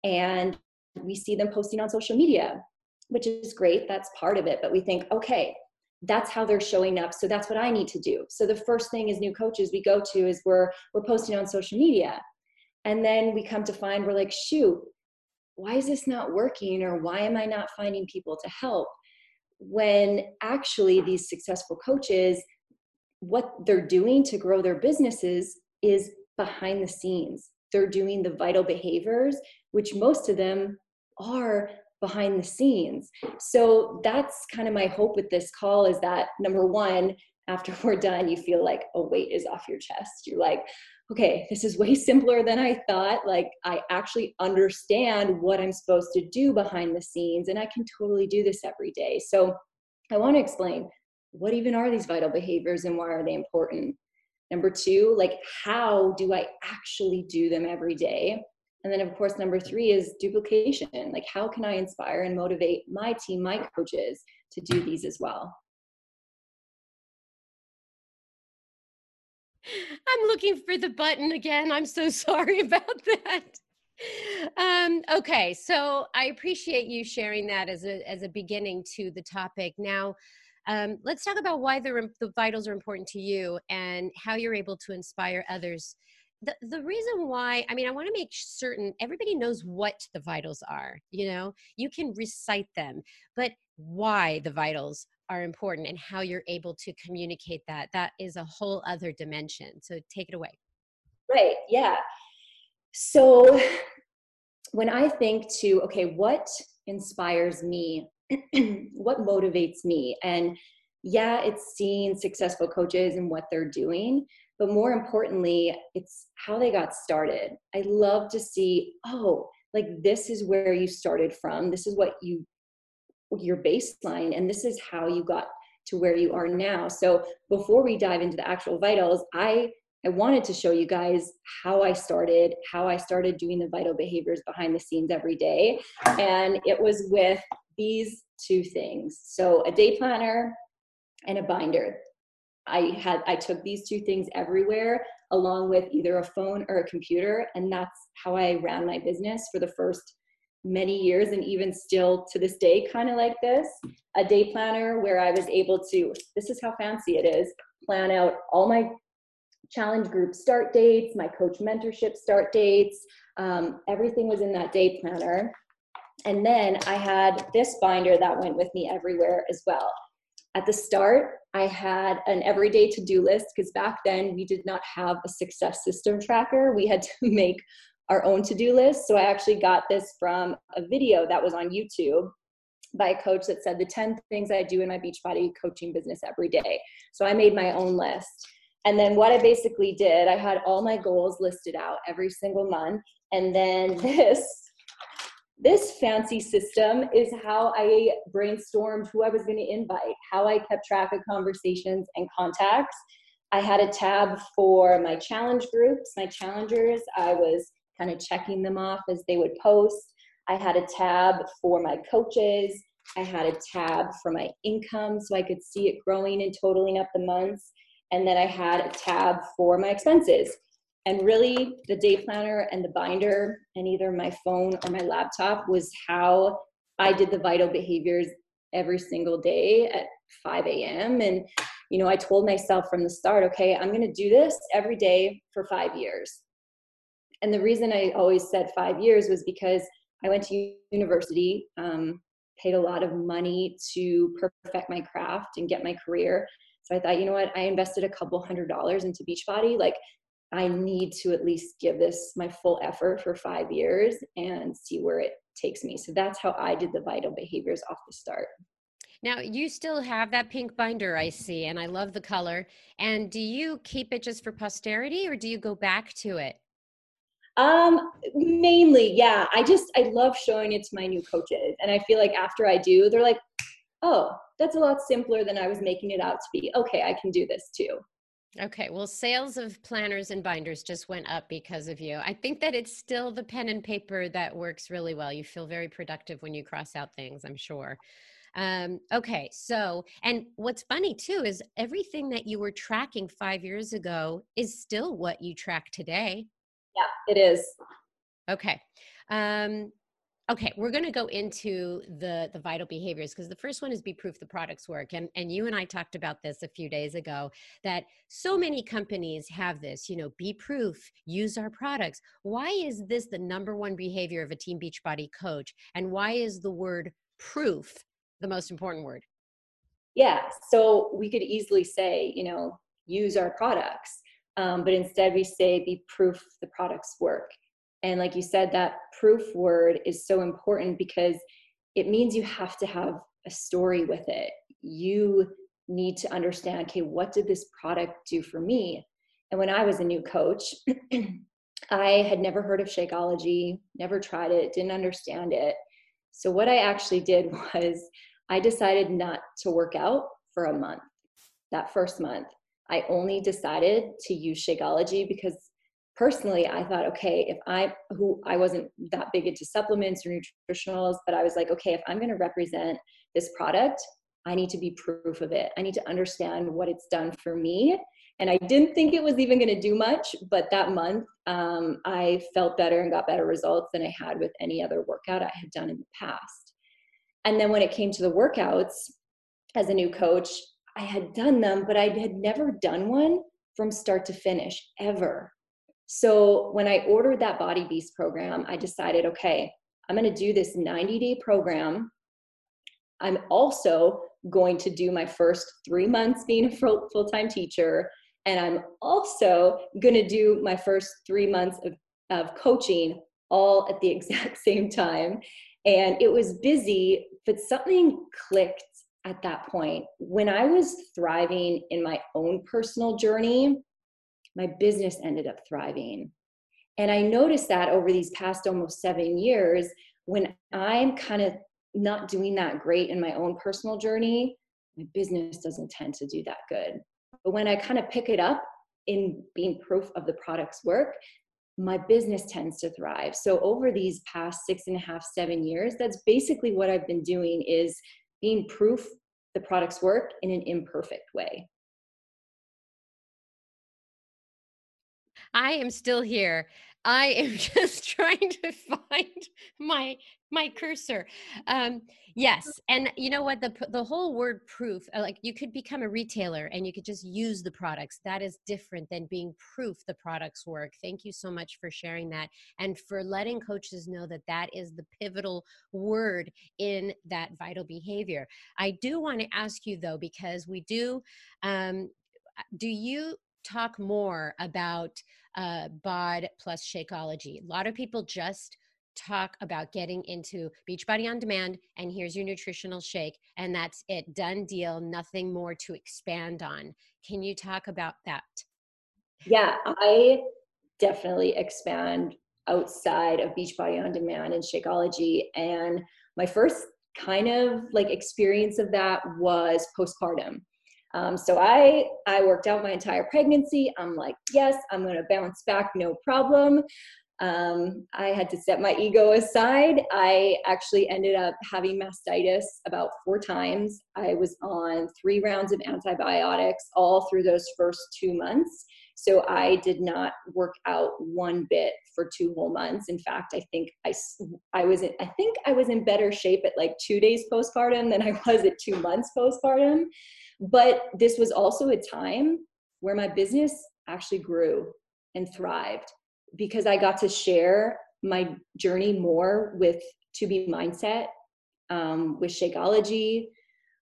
And we see them posting on social media which is great. That's part of it. But we think okay that's how they're showing up. So that's what i need to do. So the first thing as new coaches we go to is we're we're posting on social media. And then we come to find we're like shoot why is this not working? Or why am i not finding people to help? When actually these successful coaches what they're doing to grow their businesses is behind the scenes. They're doing the vital behaviors which most of them are behind the scenes. So that's kind of my hope with this call is that number one, after we're done, you feel like a weight is off your chest. You're like, okay, this is way simpler than I thought. Like, I actually understand what I'm supposed to do behind the scenes, and I can totally do this every day. So, I want to explain what even are these vital behaviors and why are they important? Number two, like, how do I actually do them every day? And then, of course, number three is duplication. Like, how can I inspire and motivate my team, my coaches to do these as well? I'm looking for the button again. I'm so sorry about that. Um, okay, so I appreciate you sharing that as a as a beginning to the topic. Now, Um, let's talk about why the, the vitals are important to you and how you're able to inspire others. The, the reason why, I mean, I want to make certain everybody knows what the vitals are. You know, you can recite them, but why the vitals are important and how you're able to communicate that, that is a whole other dimension. So take it away. Right. Yeah. So when I think to, okay, what inspires me what motivates me and yeah it's seeing successful coaches and what they're doing but more importantly it's how they got started i love to see oh like this is where you started from this is what you your baseline and this is how you got to where you are now so before we dive into the actual vitals i i wanted to show you guys how i started how i started doing the vital behaviors behind the scenes every day and it was with these two things. So a day planner and a binder. I had I took these two things everywhere along with either a phone or a computer and that's how I ran my business for the first many years and even still to this day kind of like this a day planner where I was able to this is how fancy it is plan out all my challenge group start dates my coach mentorship start dates um, everything was in that day planner and then I had this binder that went with me everywhere as well. At the start, I had an everyday to do list because back then we did not have a success system tracker. We had to make our own to do list. So I actually got this from a video that was on YouTube by a coach that said the 10 things I do in my Beachbody coaching business every day. So I made my own list. And then what I basically did, I had all my goals listed out every single month. And then this this fancy system is how I brainstormed who I was going to invite, how I kept track of conversations and contacts. I had a tab for my challenge groups, my challengers. I was kind of checking them off as they would post. I had a tab for my coaches. I had a tab for my income so I could see it growing and totaling up the months. And then I had a tab for my expenses. And really, the day planner and the binder and either my phone or my laptop was how I did the vital behaviors every single day at 5 a.m. And, you know, I told myself from the start, okay, I'm going to do this every day for five years. And the reason I always said five years was because I went to university, um, paid a lot of money to perfect my craft and get my career. So I thought, you know what, I invested a couple hundred dollars into Beachbody. Like, I need to at least give this my full effort for five years and see where it takes me. So that's how I did the vital behaviors off the start. Now, you still have that pink binder, I see, and I love the color. And do you keep it just for posterity or do you go back to it? Um, mainly, yeah. I just, I love showing it to my new coaches. And I feel like after I do, they're like, oh, that's a lot simpler than I was making it out to be. Okay, I can do this too. Okay, well, sales of planners and binders just went up because of you. I think that it's still the pen and paper that works really well. You feel very productive when you cross out things, I'm sure. Um, okay, so, and what's funny too is everything that you were tracking five years ago is still what you track today. Yeah, it is. Okay. Um, Okay, we're going to go into the the vital behaviors because the first one is be proof the products work, and and you and I talked about this a few days ago that so many companies have this. You know, be proof, use our products. Why is this the number one behavior of a Team Beachbody coach, and why is the word proof the most important word? Yeah, so we could easily say, you know, use our products, um, but instead we say be proof the products work and like you said, that proof word is so important because it means you have to have a story with it. You need to understand okay, what did this product do for me? And when I was a new coach, I had never heard of Shakeology, never tried it, didn't understand it. So, what I actually did was I decided not to work out for a month. That first month, I only decided to use Shakeology because personally i thought okay if i who i wasn't that big into supplements or nutritionals but i was like okay if i'm going to represent this product i need to be proof of it. I need to understand what it's done for me. And i didn't think it was even going to do much but that month um, i felt better and got better results than i had with any other workout i had done in the past. And then when it came to the workouts as a new coach, I had done them, but I had never done one from start to finish ever. So when I ordered that Body Beast program, I decided, okay, I'm going to do this 90 day program. I'm also going to do my first three months being a full time teacher. And I'm also going to do my first three months of, of coaching all at the exact same time. And it was busy, but something clicked at that point. When I was thriving in my own personal journey, my business ended up thriving. And I noticed that over these past almost seven years, when I'm kind of not doing that great in my own personal journey, my business doesn't tend to do that good. But when I kind of pick it up in being proof of the product's work, my business tends to thrive. So over these past six and a half, seven years, that's basically what I've been doing is being proof the product's work in an imperfect way. I am still here. I am just trying to find my my cursor. Um, yes, and you know what? The the whole word proof, uh, like you could become a retailer and you could just use the products. That is different than being proof the products work. Thank you so much for sharing that and for letting coaches know that that is the pivotal word in that vital behavior. I do want to ask you though, because we do. Um, do you talk more about uh, bod plus shakeology a lot of people just talk about getting into Beachbody on Demand, and here's your nutritional shake, and that's it. Done deal, nothing more to expand on. Can you talk about that? Yeah, I definitely expand outside of Beachbody on Demand and Shakeology. And my first kind of like experience of that was postpartum. Um, so I I worked out my entire pregnancy. I'm like, yes, I'm gonna bounce back, no problem. Um, I had to set my ego aside. I actually ended up having mastitis about four times. I was on three rounds of antibiotics all through those first two months. So I did not work out one bit for two whole months. In fact, I think I, I was in, I think I was in better shape at like two days postpartum than I was at two months postpartum. But this was also a time where my business actually grew and thrived because I got to share my journey more with 2B Mindset, um, with Shakeology,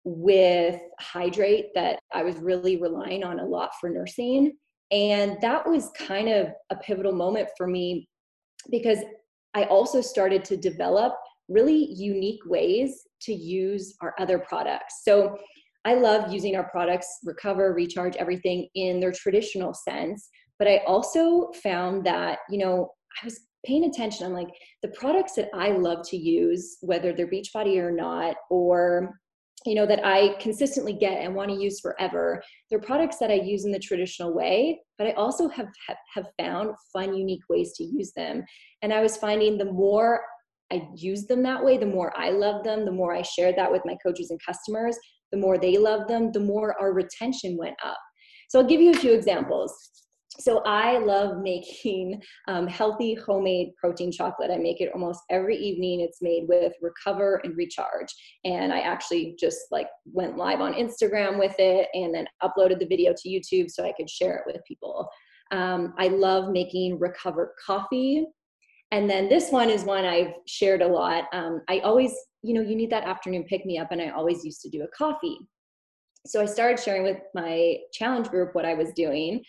with Hydrate that I was really relying on a lot for nursing. And that was kind of a pivotal moment for me because I also started to develop really unique ways to use our other products. So I love using our products, recover, recharge, everything in their traditional sense. But I also found that, you know, I was paying attention. I'm like, the products that I love to use, whether they're Beachbody or not, or you know that i consistently get and want to use forever they're products that i use in the traditional way but i also have have found fun unique ways to use them and i was finding the more i use them that way the more i love them the more i shared that with my coaches and customers the more they love them, the more our retention went up. So I'll give you a few examples. So I love making um, healthy homemade protein chocolate. I make it almost every evening. It's made with Recover and Recharge, and I actually just like went live on Instagram with it, and then uploaded the video to YouTube so I could share it with people. Um, I love making Recover coffee. And then this one is one I've shared a lot. Um, I always you know, you need that afternoon pick me up. And I always used to do a coffee. So I started sharing with my challenge group what I was doing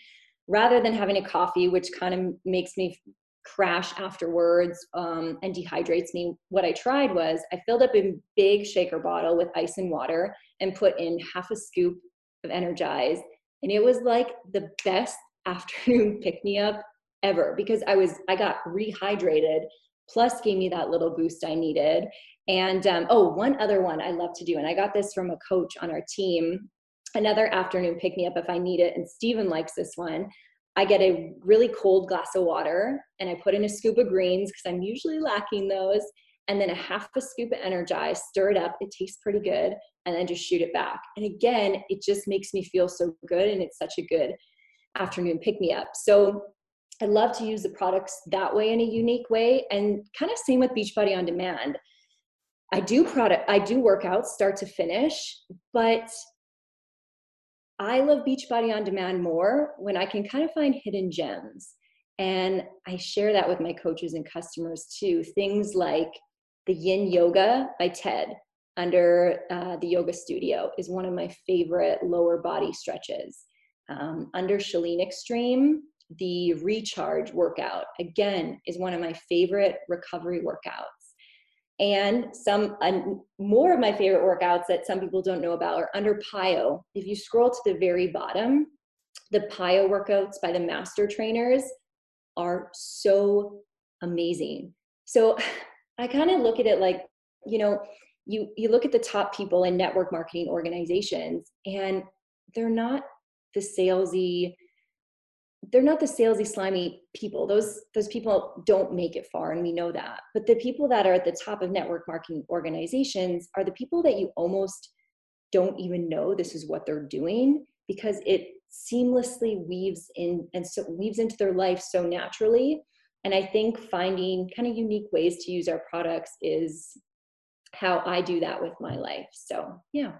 rather than having a coffee, which kind of makes me crash afterwards um, and dehydrates me. What I tried was I filled up a big shaker bottle with ice and water and put in half a scoop of Energize. And it was like the best afternoon pick me up ever because I was, I got rehydrated plus gave me that little boost I needed. And um, oh, one other one I love to do, and I got this from a coach on our team. Another afternoon pick me up if I need it, and Steven likes this one. I get a really cold glass of water and I put in a scoop of greens because I'm usually lacking those, and then a half a scoop of Energize, stir it up. It tastes pretty good, and then just shoot it back. And again, it just makes me feel so good, and it's such a good afternoon pick me up. So I love to use the products that way in a unique way, and kind of same with Beachbody on Demand I do product, I do workouts start to finish, but I love Beachbody on Demand more when I can kind of find hidden gems. And I share that with my coaches and customers too. Things like the Yin Yoga by Ted under uh, the yoga studio is one of my favorite lower body stretches. Um, under Chalene Extreme, the recharge workout again is one of my favorite recovery workouts. And some uh, more of my favorite workouts that some people don't know about are under PiYo. If you scroll to the very bottom, the PiYo workouts by the master trainers are so amazing. So I kind of look at it like, you know, you you look at the top people in network marketing organizations and they're not the salesy they're not the salesy slimy people. Those those people don't make it far and we know that. But the people that are at the top of network marketing organizations are the people that you almost don't even know this is what they're doing because it seamlessly weaves in and so weaves into their life so naturally. And i think finding kind of unique ways to use our products is how i do that with my life. So yeah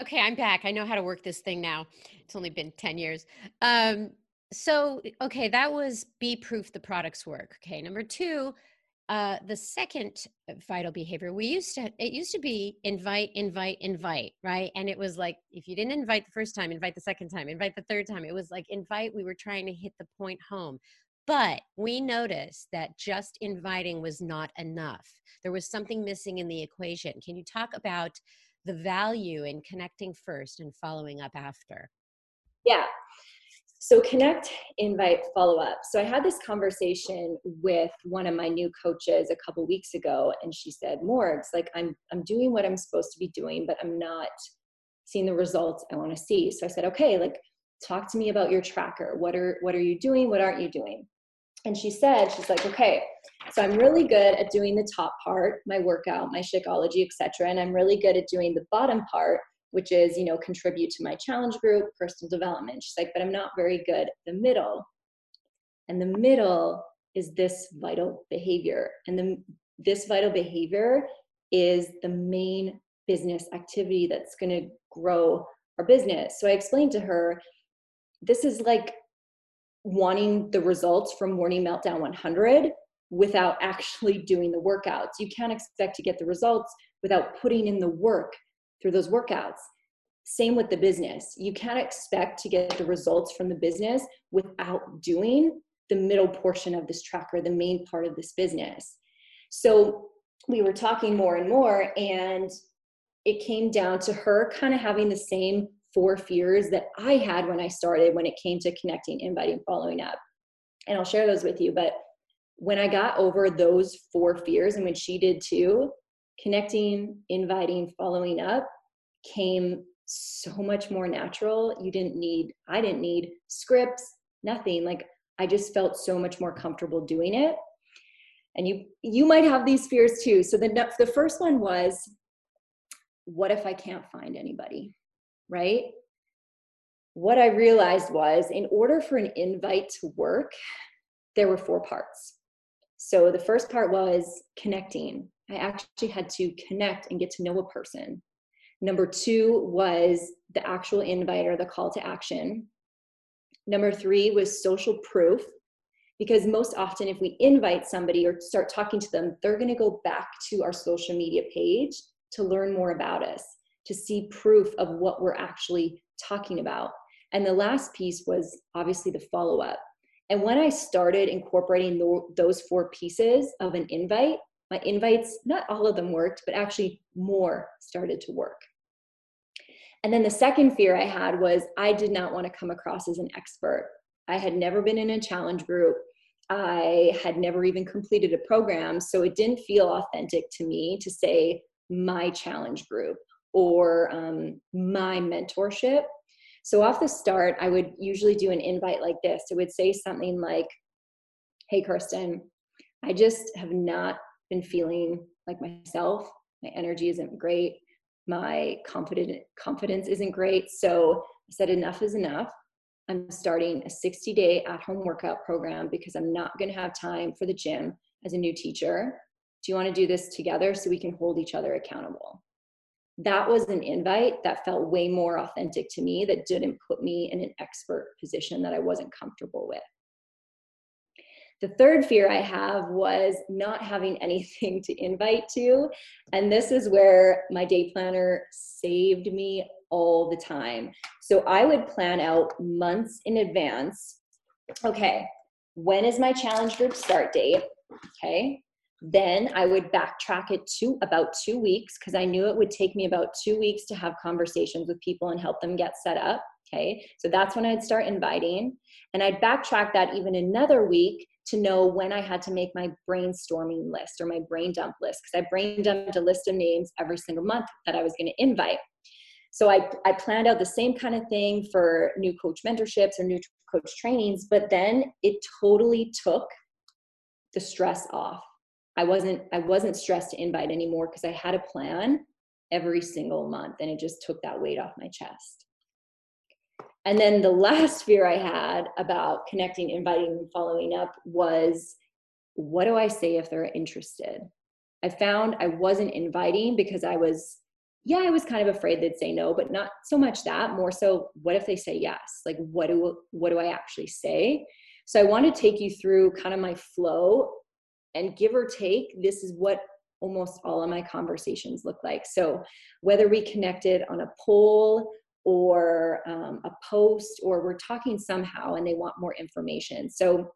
okay i'm back i know how to work this thing now it's only been 10 years um so okay that was be proof the products work okay number two uh, the second vital behavior we used to it used to be invite invite invite right and it was like if you didn't invite the first time invite the second time invite the third time it was like invite we were trying to hit the point home but we noticed that just inviting was not enough there was something missing in the equation can you talk about the value in connecting first and following up after yeah so connect, invite, follow up. So I had this conversation with one of my new coaches a couple weeks ago, and she said, "Morgs, like I'm I'm doing what I'm supposed to be doing, but I'm not seeing the results I want to see." So I said, "Okay, like talk to me about your tracker. What are what are you doing? What aren't you doing?" And she said, she's like, "Okay, so I'm really good at doing the top part, my workout, my Shakeology, etc., and I'm really good at doing the bottom part." which is, you know, contribute to my challenge group, personal development. She's like, but I'm not very good at the middle. And the middle is this vital behavior. And the, this vital behavior is the main business activity that's going to grow our business. So I explained to her, this is like wanting the results from Morning Meltdown 100 without actually doing the workouts. You can't expect to get the results without putting in the work through those workouts. Same with the business. You can't expect to get the results from the business without doing the middle portion of this tracker, the main part of this business. So we were talking more and more, and it came down to her kind of having the same four fears that I had when I started when it came to connecting, inviting, following up. And I'll share those with you. But when I got over those four fears, and when she did too, connecting, inviting, following up came so much more natural. You didn't need, I didn't need scripts, nothing. Like I just felt so much more comfortable doing it. And you you might have these fears too. So the the first one was what if I can't find anybody? Right? What I realized was in order for an invite to work, there were four parts. So the first part was connecting. I actually had to connect and get to know a person. Number two was the actual invite or the call to action. Number three was social proof, because most often, if we invite somebody or start talking to them, they're going to go back to our social media page to learn more about us, to see proof of what we're actually talking about. And the last piece was obviously the follow up. And when I started incorporating those four pieces of an invite, my invites, not all of them worked, but actually more started to work. And then the second fear I had was I did not want to come across as an expert. I had never been in a challenge group. I had never even completed a program. So it didn't feel authentic to me to say my challenge group or um, my mentorship. So off the start, I would usually do an invite like this. It would say something like, Hey, Kirsten, I just have not been feeling like myself. My energy isn't great. My confident confidence isn't great. So I said enough is enough. I'm starting a 60 day at home workout program because I'm not going to have time for the gym as a new teacher Do you want to do this together so we can hold each other accountable? That was an invite that felt way more authentic to me, that didn't put me in an expert position that I wasn't comfortable with. The third fear I have was not having anything to invite to. And this is where my day planner saved me all the time. So I would plan out months in advance. Okay, when is my challenge group start date? Okay, then I would backtrack it to about two weeks because I knew it would take me about two weeks to have conversations with people and help them get set up. Okay, so that's when I'd start inviting. And I'd backtrack that even another week to know when I had to make my brainstorming list or my brain dump list because I brain dumped a list of names every single month that I was going to invite. So I, I planned out the same kind of thing for new coach mentorships or new coach trainings, but then it totally took the stress off. I wasn't I wasn't stressed to invite anymore because I had a plan every single month and it just took that weight off my chest. And then the last fear I had about connecting, inviting, and following up was what do I say if they're interested? I found I wasn't inviting because I was, yeah, I was kind of afraid they'd say no, but not so much that, more so what if they say yes? Like what do what do I actually say? So I want to take you through kind of my flow and give or take, this is what almost all of my conversations look like. So whether we connected on a poll or um, a post or we're talking somehow and they want more information. So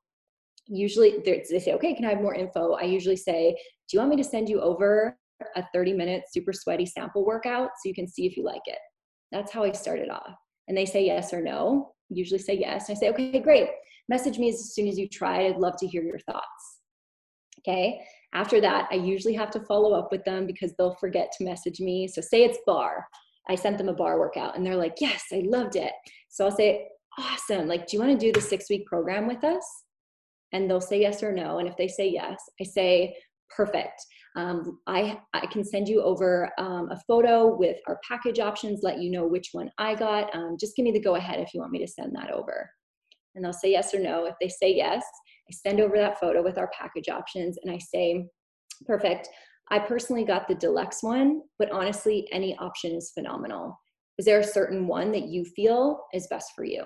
usually they say, okay, can I have more info? I usually say, do you want me to send you over a 30 minute super sweaty sample workout so you can see if you like it? That's how I started off. And they say yes or no. Usually say yes. And I say, okay, great. Message me as soon as you try. I'd love to hear your thoughts. Okay. After that, I usually have to follow up with them because they'll forget to message me. So say it's barre. I sent them a barre workout and they're like, yes, I loved it. So I'll say, awesome. Like, do you want to do the six week program with us? And they'll say yes or no. And if they say yes, I say, perfect. Um, I, I can send you over um, a photo with our package options, let you know which one I got. Um, just give me the go ahead if you want me to send that over. And they'll say yes or no. If they say yes, I send over that photo with our package options and I say, perfect. I personally got the deluxe one, but honestly, any option is phenomenal. Is there a certain one that you feel is best for you?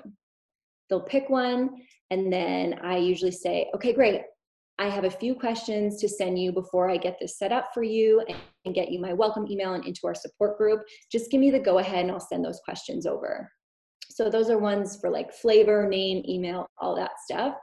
They'll pick one, and then I usually say, okay, great. I have a few questions to send you before I get this set up for you and get you my welcome email and into our support group. Just give me the go ahead and I'll send those questions over. So those are ones for like flavor, name, email, all that stuff.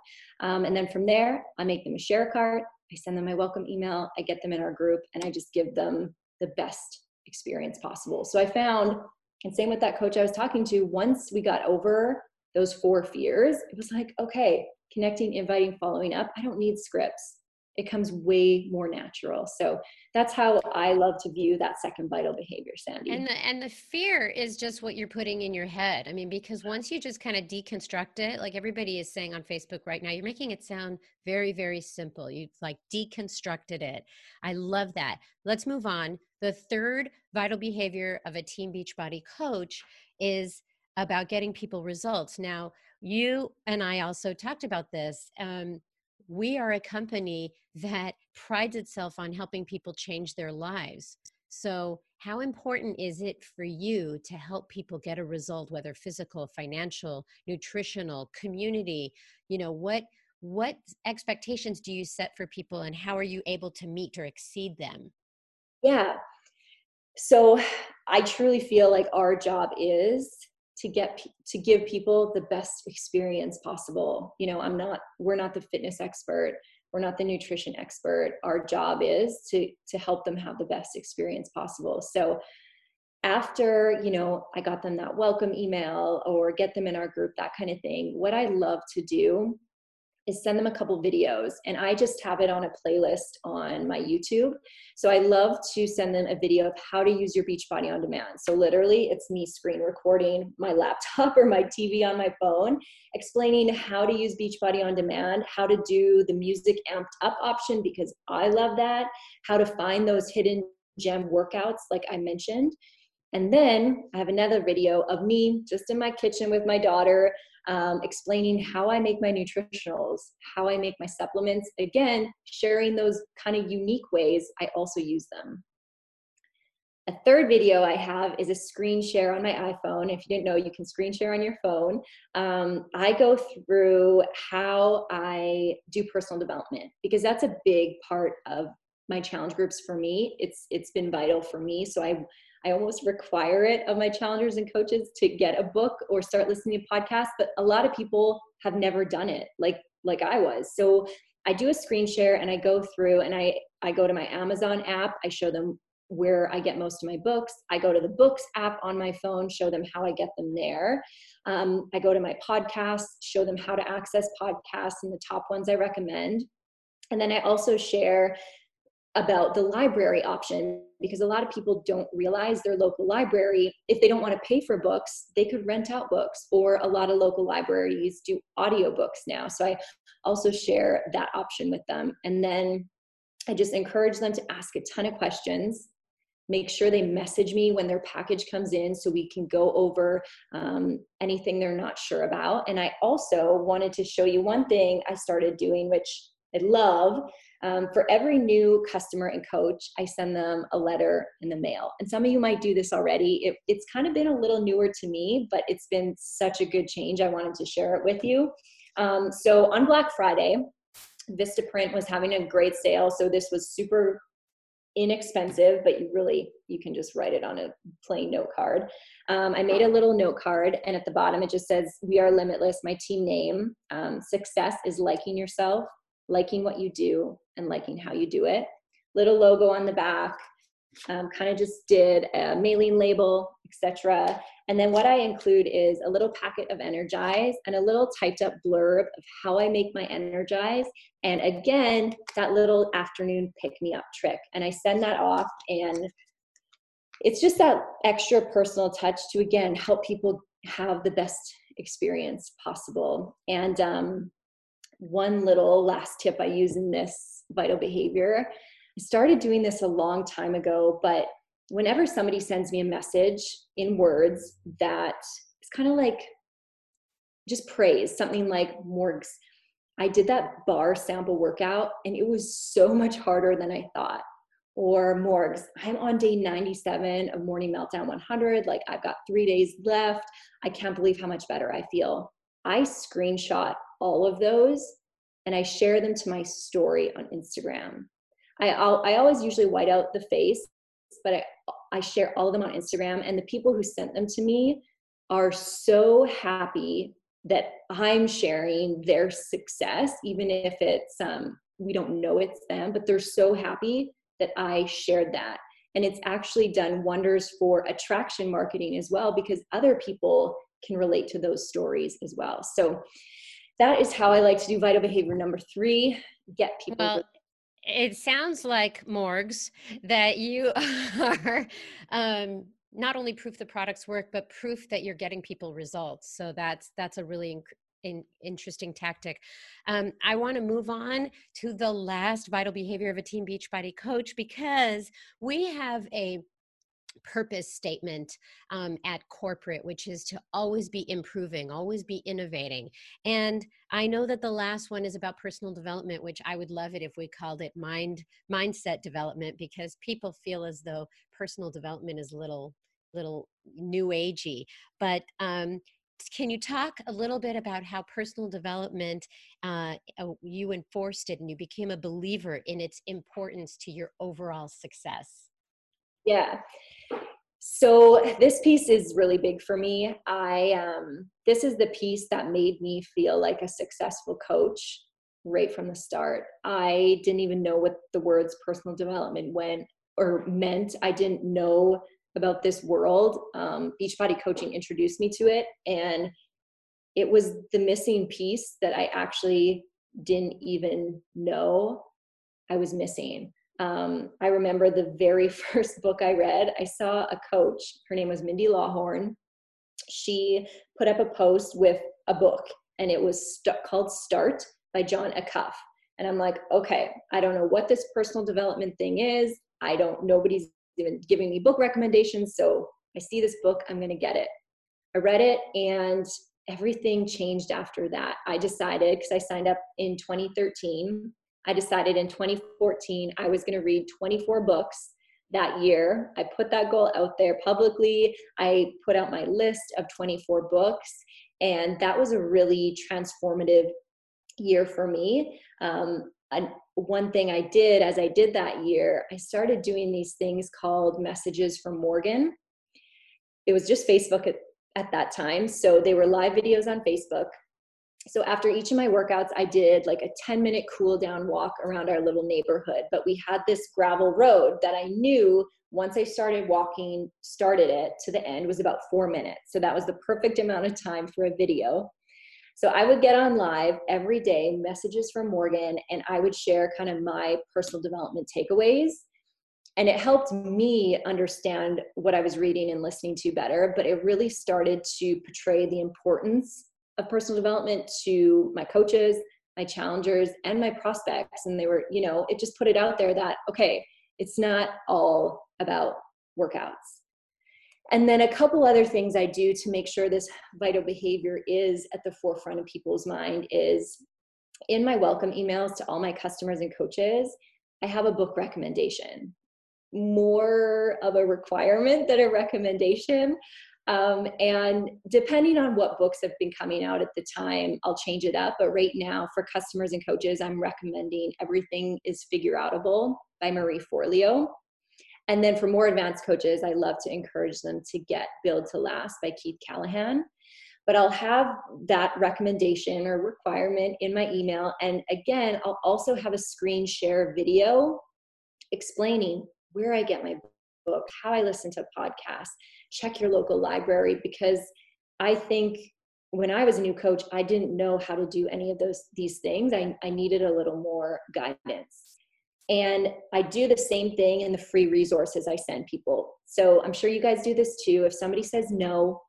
Um, and then from there, I make them a share cart I send them my welcome email, I get them in our group, and I just give them the best experience possible. So I found, and same with that coach I was talking to, once we got over those four fears, it was like, okay, connecting, inviting, following up. I don't need scripts it comes way more natural. So that's how I love to view that second vital behavior, Sandy. And the and the fear is just what you're putting in your head. I mean, because once you just kind of deconstruct it, like everybody is saying on Facebook right now, you're making it sound very, very simple. You've like deconstructed it. I love that. Let's move on. The third vital behavior of a team beachbody coach is about getting people results. Now, you and I also talked about this. Um, we are a company that prides itself on helping people change their lives. So, how important is it for you to help people get a result, whether physical, financial, nutritional, community? You know, what what expectations do you set for people and how are you able to meet or exceed them? Yeah. So, I truly feel like our job is to get to give people the best experience possible. You know i'm not we're not the fitness expert. We're not the nutrition expert. Our job is to to help them have the best experience possible. So after you know i got them that welcome email or get them in our group that kind of thing what i love to do is send them a couple videos and i just have it on a playlist on my youtube. So i love to send them a video of how to use your beachbody on demand. So literally it's me screen recording my laptop or my tv on my phone explaining how to use beachbody on demand how to do the music amped up option because i love that how to find those hidden gem workouts like i mentioned. And then I have another video of me just in my kitchen with my daughter, um, explaining how I make my nutritionals, how I make my supplements. Again, sharing those kind of unique ways I also use them. A third video I have is a screen share on my iPhone. If you didn't know, you can screen share on your phone. Um, I go through how I do personal development because that's a big part of my challenge groups for me. It's it's been vital for me. So I I almost require it of my challengers and coaches to get a book or start listening to podcasts. But a lot of people have never done it like like I was. So I do a screen share and I go through and I I go to my Amazon app. I show them where I get most of my books. I go to the books app on my phone, show them how I get them there. Um, I go to my podcasts, show them how to access podcasts and the top ones I recommend. And then I also share about the library option because a lot of people don't realize their local library if they don't want to pay for books they could rent out books or a lot of local libraries do audiobooks now so i also share that option with them and then i just encourage them to ask a ton of questions make sure they message me when their package comes in so we can go over um, anything they're not sure about. And I also wanted to show you one thing I started doing, which I love. Um, for every new customer and coach, I send them a letter in the mail. And some of you might do this already. It, it's kind of been a little newer to me, but it's been such a good change. I wanted to share it with you. Um, so on Black Friday, Vistaprint was having a great sale. So this was super inexpensive but you really you can just write it on a plain note card um, i made a little note card and at the bottom it just says we are limitless my team name um, success is liking yourself liking what you do and liking how you do it little logo on the back um, kind of just did a mailing label etc and then what I include is a little packet of Energize and a little typed up blurb of how I make my Energize. And again, that little afternoon pick me up trick. And I send that off and it's just that extra personal touch to again help people have the best experience possible. And um, one little last tip I use in this vital behavior, I started doing this a long time ago, but whenever somebody sends me a message in words that is kind of like just praise, something like Morgs, I did that barre sample workout and it was so much harder than I thought. Or Morgs, I'm on day 97 of Morning Meltdown 100. Like I've got three days left. I can't believe how much better I feel. I screenshot all of those and I share them to my story on Instagram. I, I always usually white out the face but I, I share all of them on Instagram. And the people who sent them to me are so happy that I'm sharing their success, even if it's um, we don't know it's them, but they're so happy that I shared that. And it's actually done wonders for attraction marketing as well because other people can relate to those stories as well. So that is how I like to do vital behavior. Number three get people well, it sounds like morgs that you are um, not only proof the products work but proof that you're getting people results. So that's that's a really inc- in, interesting tactic. Um, i want to move on to the last vital behavior of a team beachbody coach because we have a purpose statement um, at corporate, which is to always be improving, always be innovating. And I know that the last one is about personal development, which I would love it if we called it mind mindset development, because people feel as though personal development is little little new agey. But um, can you talk a little bit about how personal development uh, uh, you enforced it and you became a believer in its importance to your overall success? Yeah. So this piece is really big for me. I um, this is the piece that made me feel like a successful coach right from the start. I didn't even know what the words personal development went or meant. I didn't know about this world. Um, Beachbody coaching introduced me to it, and it was the missing piece that I actually didn't even know I was missing um, I remember the very first book I read, I saw a coach, her name was Mindy Lawhorn. She put up a post with a book, and it was st- called Start by Jon Acuff. And I'm like, okay, I don't know what this personal development thing is. I don't, nobody's even giving me book recommendations. So I see this book, I'm going to get it. I read it and everything changed after that. I decided, because I signed up in 2013, I decided in 2014 I was going to read 24 books that year. I put that goal out there publicly. I put out my list of 24 books, and that was a really transformative year for me. Um, one thing I did as I did that year, I started doing these things called messages from Morgan. It was just Facebook at, at that time. So they were live videos on Facebook. So after each of my workouts, I did like a 10 minute cool down walk around our little neighborhood. But we had this gravel road that I knew once I started walking, started it to the end was about four minutes. So that was the perfect amount of time for a video. So I would get on live every day, messages from Morgan, and I would share kind of my personal development takeaways. And it helped me understand what I was reading and listening to better. But it really started to portray the importance of personal development to my coaches, my challengers, and my prospects. And they were, you know, it just put it out there that, okay, it's not all about workouts and then a couple other things I do to make sure this vital behavior is at the forefront of people's mind is in my welcome emails to all my customers and coaches, I have a book recommendation. More of a requirement than a recommendation. Um, and depending on what books have been coming out at the time, I'll change it up. But right now, for customers and coaches, I'm recommending Everything is Figure Outable by Marie Forleo. And then for more advanced coaches, I love to encourage them to get Build to Last by Keith Callahan. But I'll have that recommendation or requirement in my email. And again, I'll also have a screen share video explaining where I get my book, how I listen to podcasts, check your local library, because I think when I was a new coach, I didn't know how to do any of those these things. I, I needed a little more guidance. And I do the same thing in the free resources I send people. So I'm sure you guys do this too. If somebody says no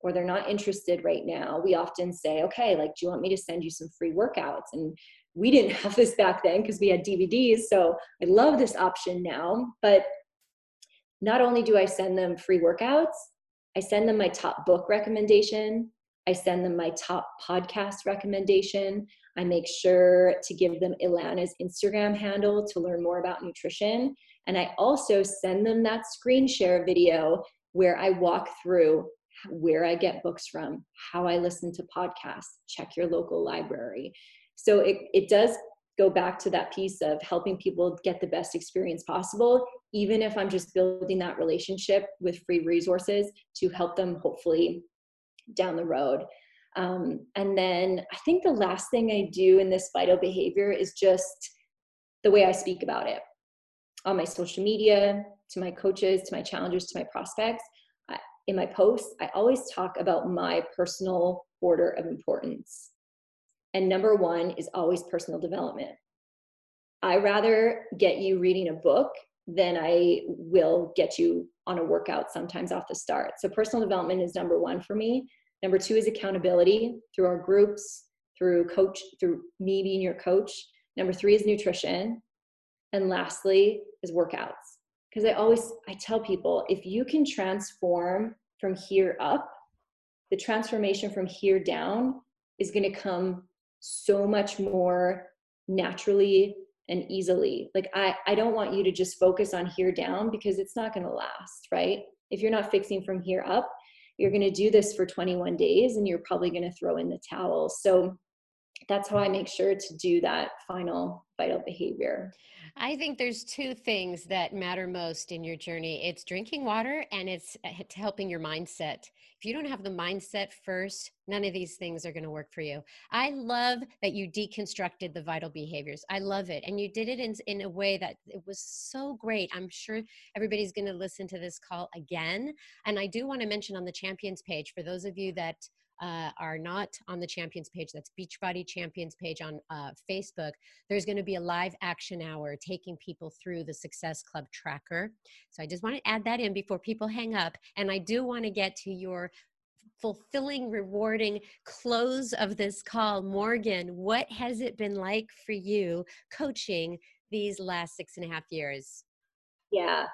or they're not interested right now, we often say, okay, like, do you want me to send you some free workouts? And we didn't have this back then because we had DVDs. So I love this option now. But not only do I send them free workouts, I send them my top book recommendation. I send them my top podcast recommendation. I make sure to give them Ilana's Instagram handle to learn more about nutrition. And I also send them that screen share video where I walk through where I get books from, how I listen to podcasts, check your local library. So it, it does go back to that piece of helping people get the best experience possible, even if I'm just building that relationship with free resources to help them hopefully down the road. Um, and then I think the last thing I do in this vital behavior is just the way I speak about it on my social media, to my coaches, to my challengers, to my prospects. In my posts, I always talk about my personal order of importance. And number one is always personal development. I rather get you reading a book than I will get you on a workout sometimes off the start. So personal development is number one for me. Number two is accountability through our groups, through coach, through me being your coach. Number three is nutrition. And lastly is workouts. Because I always I tell people if you can transform from here up, the transformation from here down is going to come so much more naturally and easily. Like I I don't want you to just focus on here down because it's not going to last, right? If you're not fixing from here up, you're going to do this for 21 days and you're probably going to throw in the towel. So that's how I make sure to do that final vital behavior. I think there's two things that matter most in your journey. It's drinking water and it's uh, helping your mindset. If you don't have the mindset first, none of these things are going to work for you. I love that you deconstructed the vital behaviors. I love it. And you did it in, in a way that it was so great. I'm sure everybody's going to listen to this call again. And I do want to mention on the champions page for those of you that uh, are not on the champions page, that's Beachbody Champions page on uh, Facebook, there's going to be a live action hour taking people through the Success Club tracker. So I just want to add that in before people hang up. And I do want to get to your fulfilling, rewarding close of this call. Morgan, what has it been like for you coaching these last six and a half years? Yeah,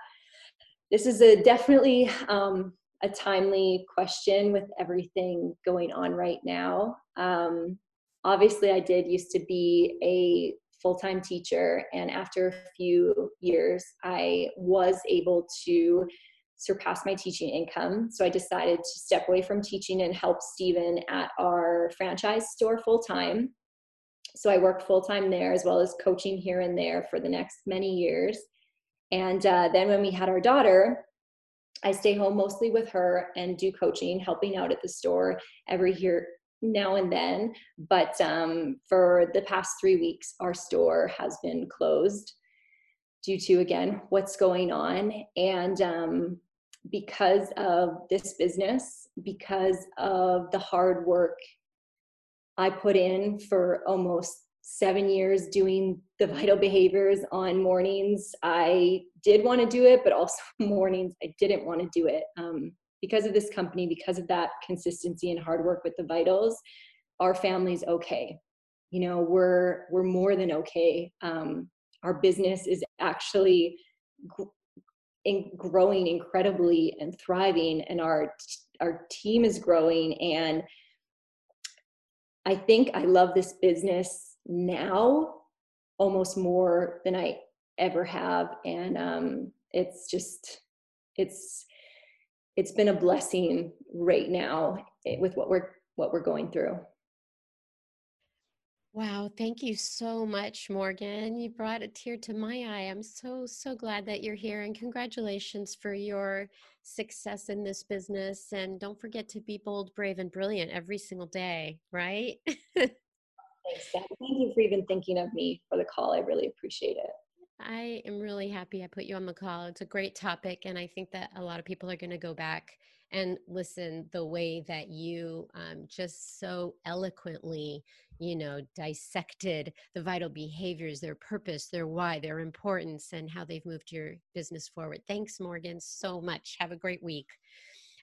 this is a definitely um, a timely question with everything going on right now. Um, obviously, I did used to be a full time teacher, and after a few years, I was able to surpass my teaching income. So I decided to step away from teaching and help Stephen at our franchise store full time. So I worked full time there as well as coaching here and there for the next many years. And uh, then when we had our daughter, I stay home mostly with her and do coaching, helping out at the store every year now and then. But um, for the past three weeks, our store has been closed due to, again, what's going on. And um, because of this business, because of the hard work I put in for almost seven years doing the vital behaviors on mornings. I did want to do it, but also mornings I didn't want to do it. Um, because of this company, because of that consistency and hard work with the vitals, our family's okay. You know, we're we're more than okay. Um, our business is actually in growing incredibly and thriving, and our our team is growing. And I think I love this business now almost more than I ever have. And um, it's just, it's, it's been a blessing right now with what we're, what we're going through. Wow, thank you so much, Morgan. You brought a tear to my eye. I'm so, so glad that you're here and congratulations for your success in this business. And don't forget to be bold, brave, and brilliant every single day, right? Thanks, Thank you for even thinking of me for the call. I really appreciate it. I am really happy I put you on the call. It's a great topic, and I think that a lot of people are going to go back and listen the way that you um, just so eloquently, you know, dissected the vital behaviors, their purpose, their why, their importance, and how they've moved your business forward. Thanks, Morgan, so much. Have a great week.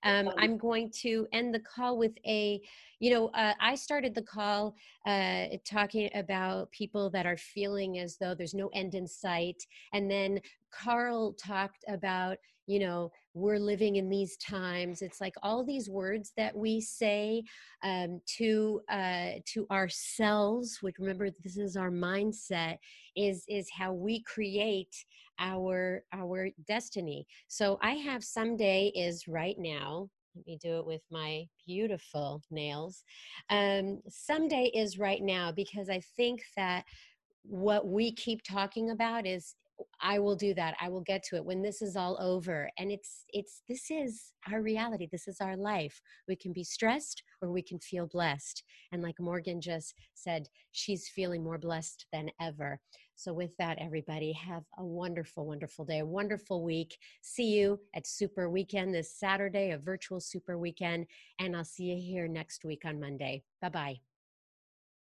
Um, I'm going to end the call with a, you know, uh, I started the call uh, talking about people that are feeling as though there's no end in sight. And then Carl talked about, you know, we're living in these times. It's like all these words that we say um, to uh, to ourselves, which remember this is our mindset, is is how we create our our destiny so i have someday is right now let me do it with my beautiful nails um, someday is right now because i think that what we keep talking about is I will do that. I will get to it when this is all over. And it's it's this is our reality. This is our life. We can be stressed or we can feel blessed. And like Morgan just said, she's feeling more blessed than ever. So with that everybody, have a wonderful wonderful day, a wonderful week. See you at Super Weekend this Saturday, a virtual Super Weekend, and I'll see you here next week on Monday. Bye-bye.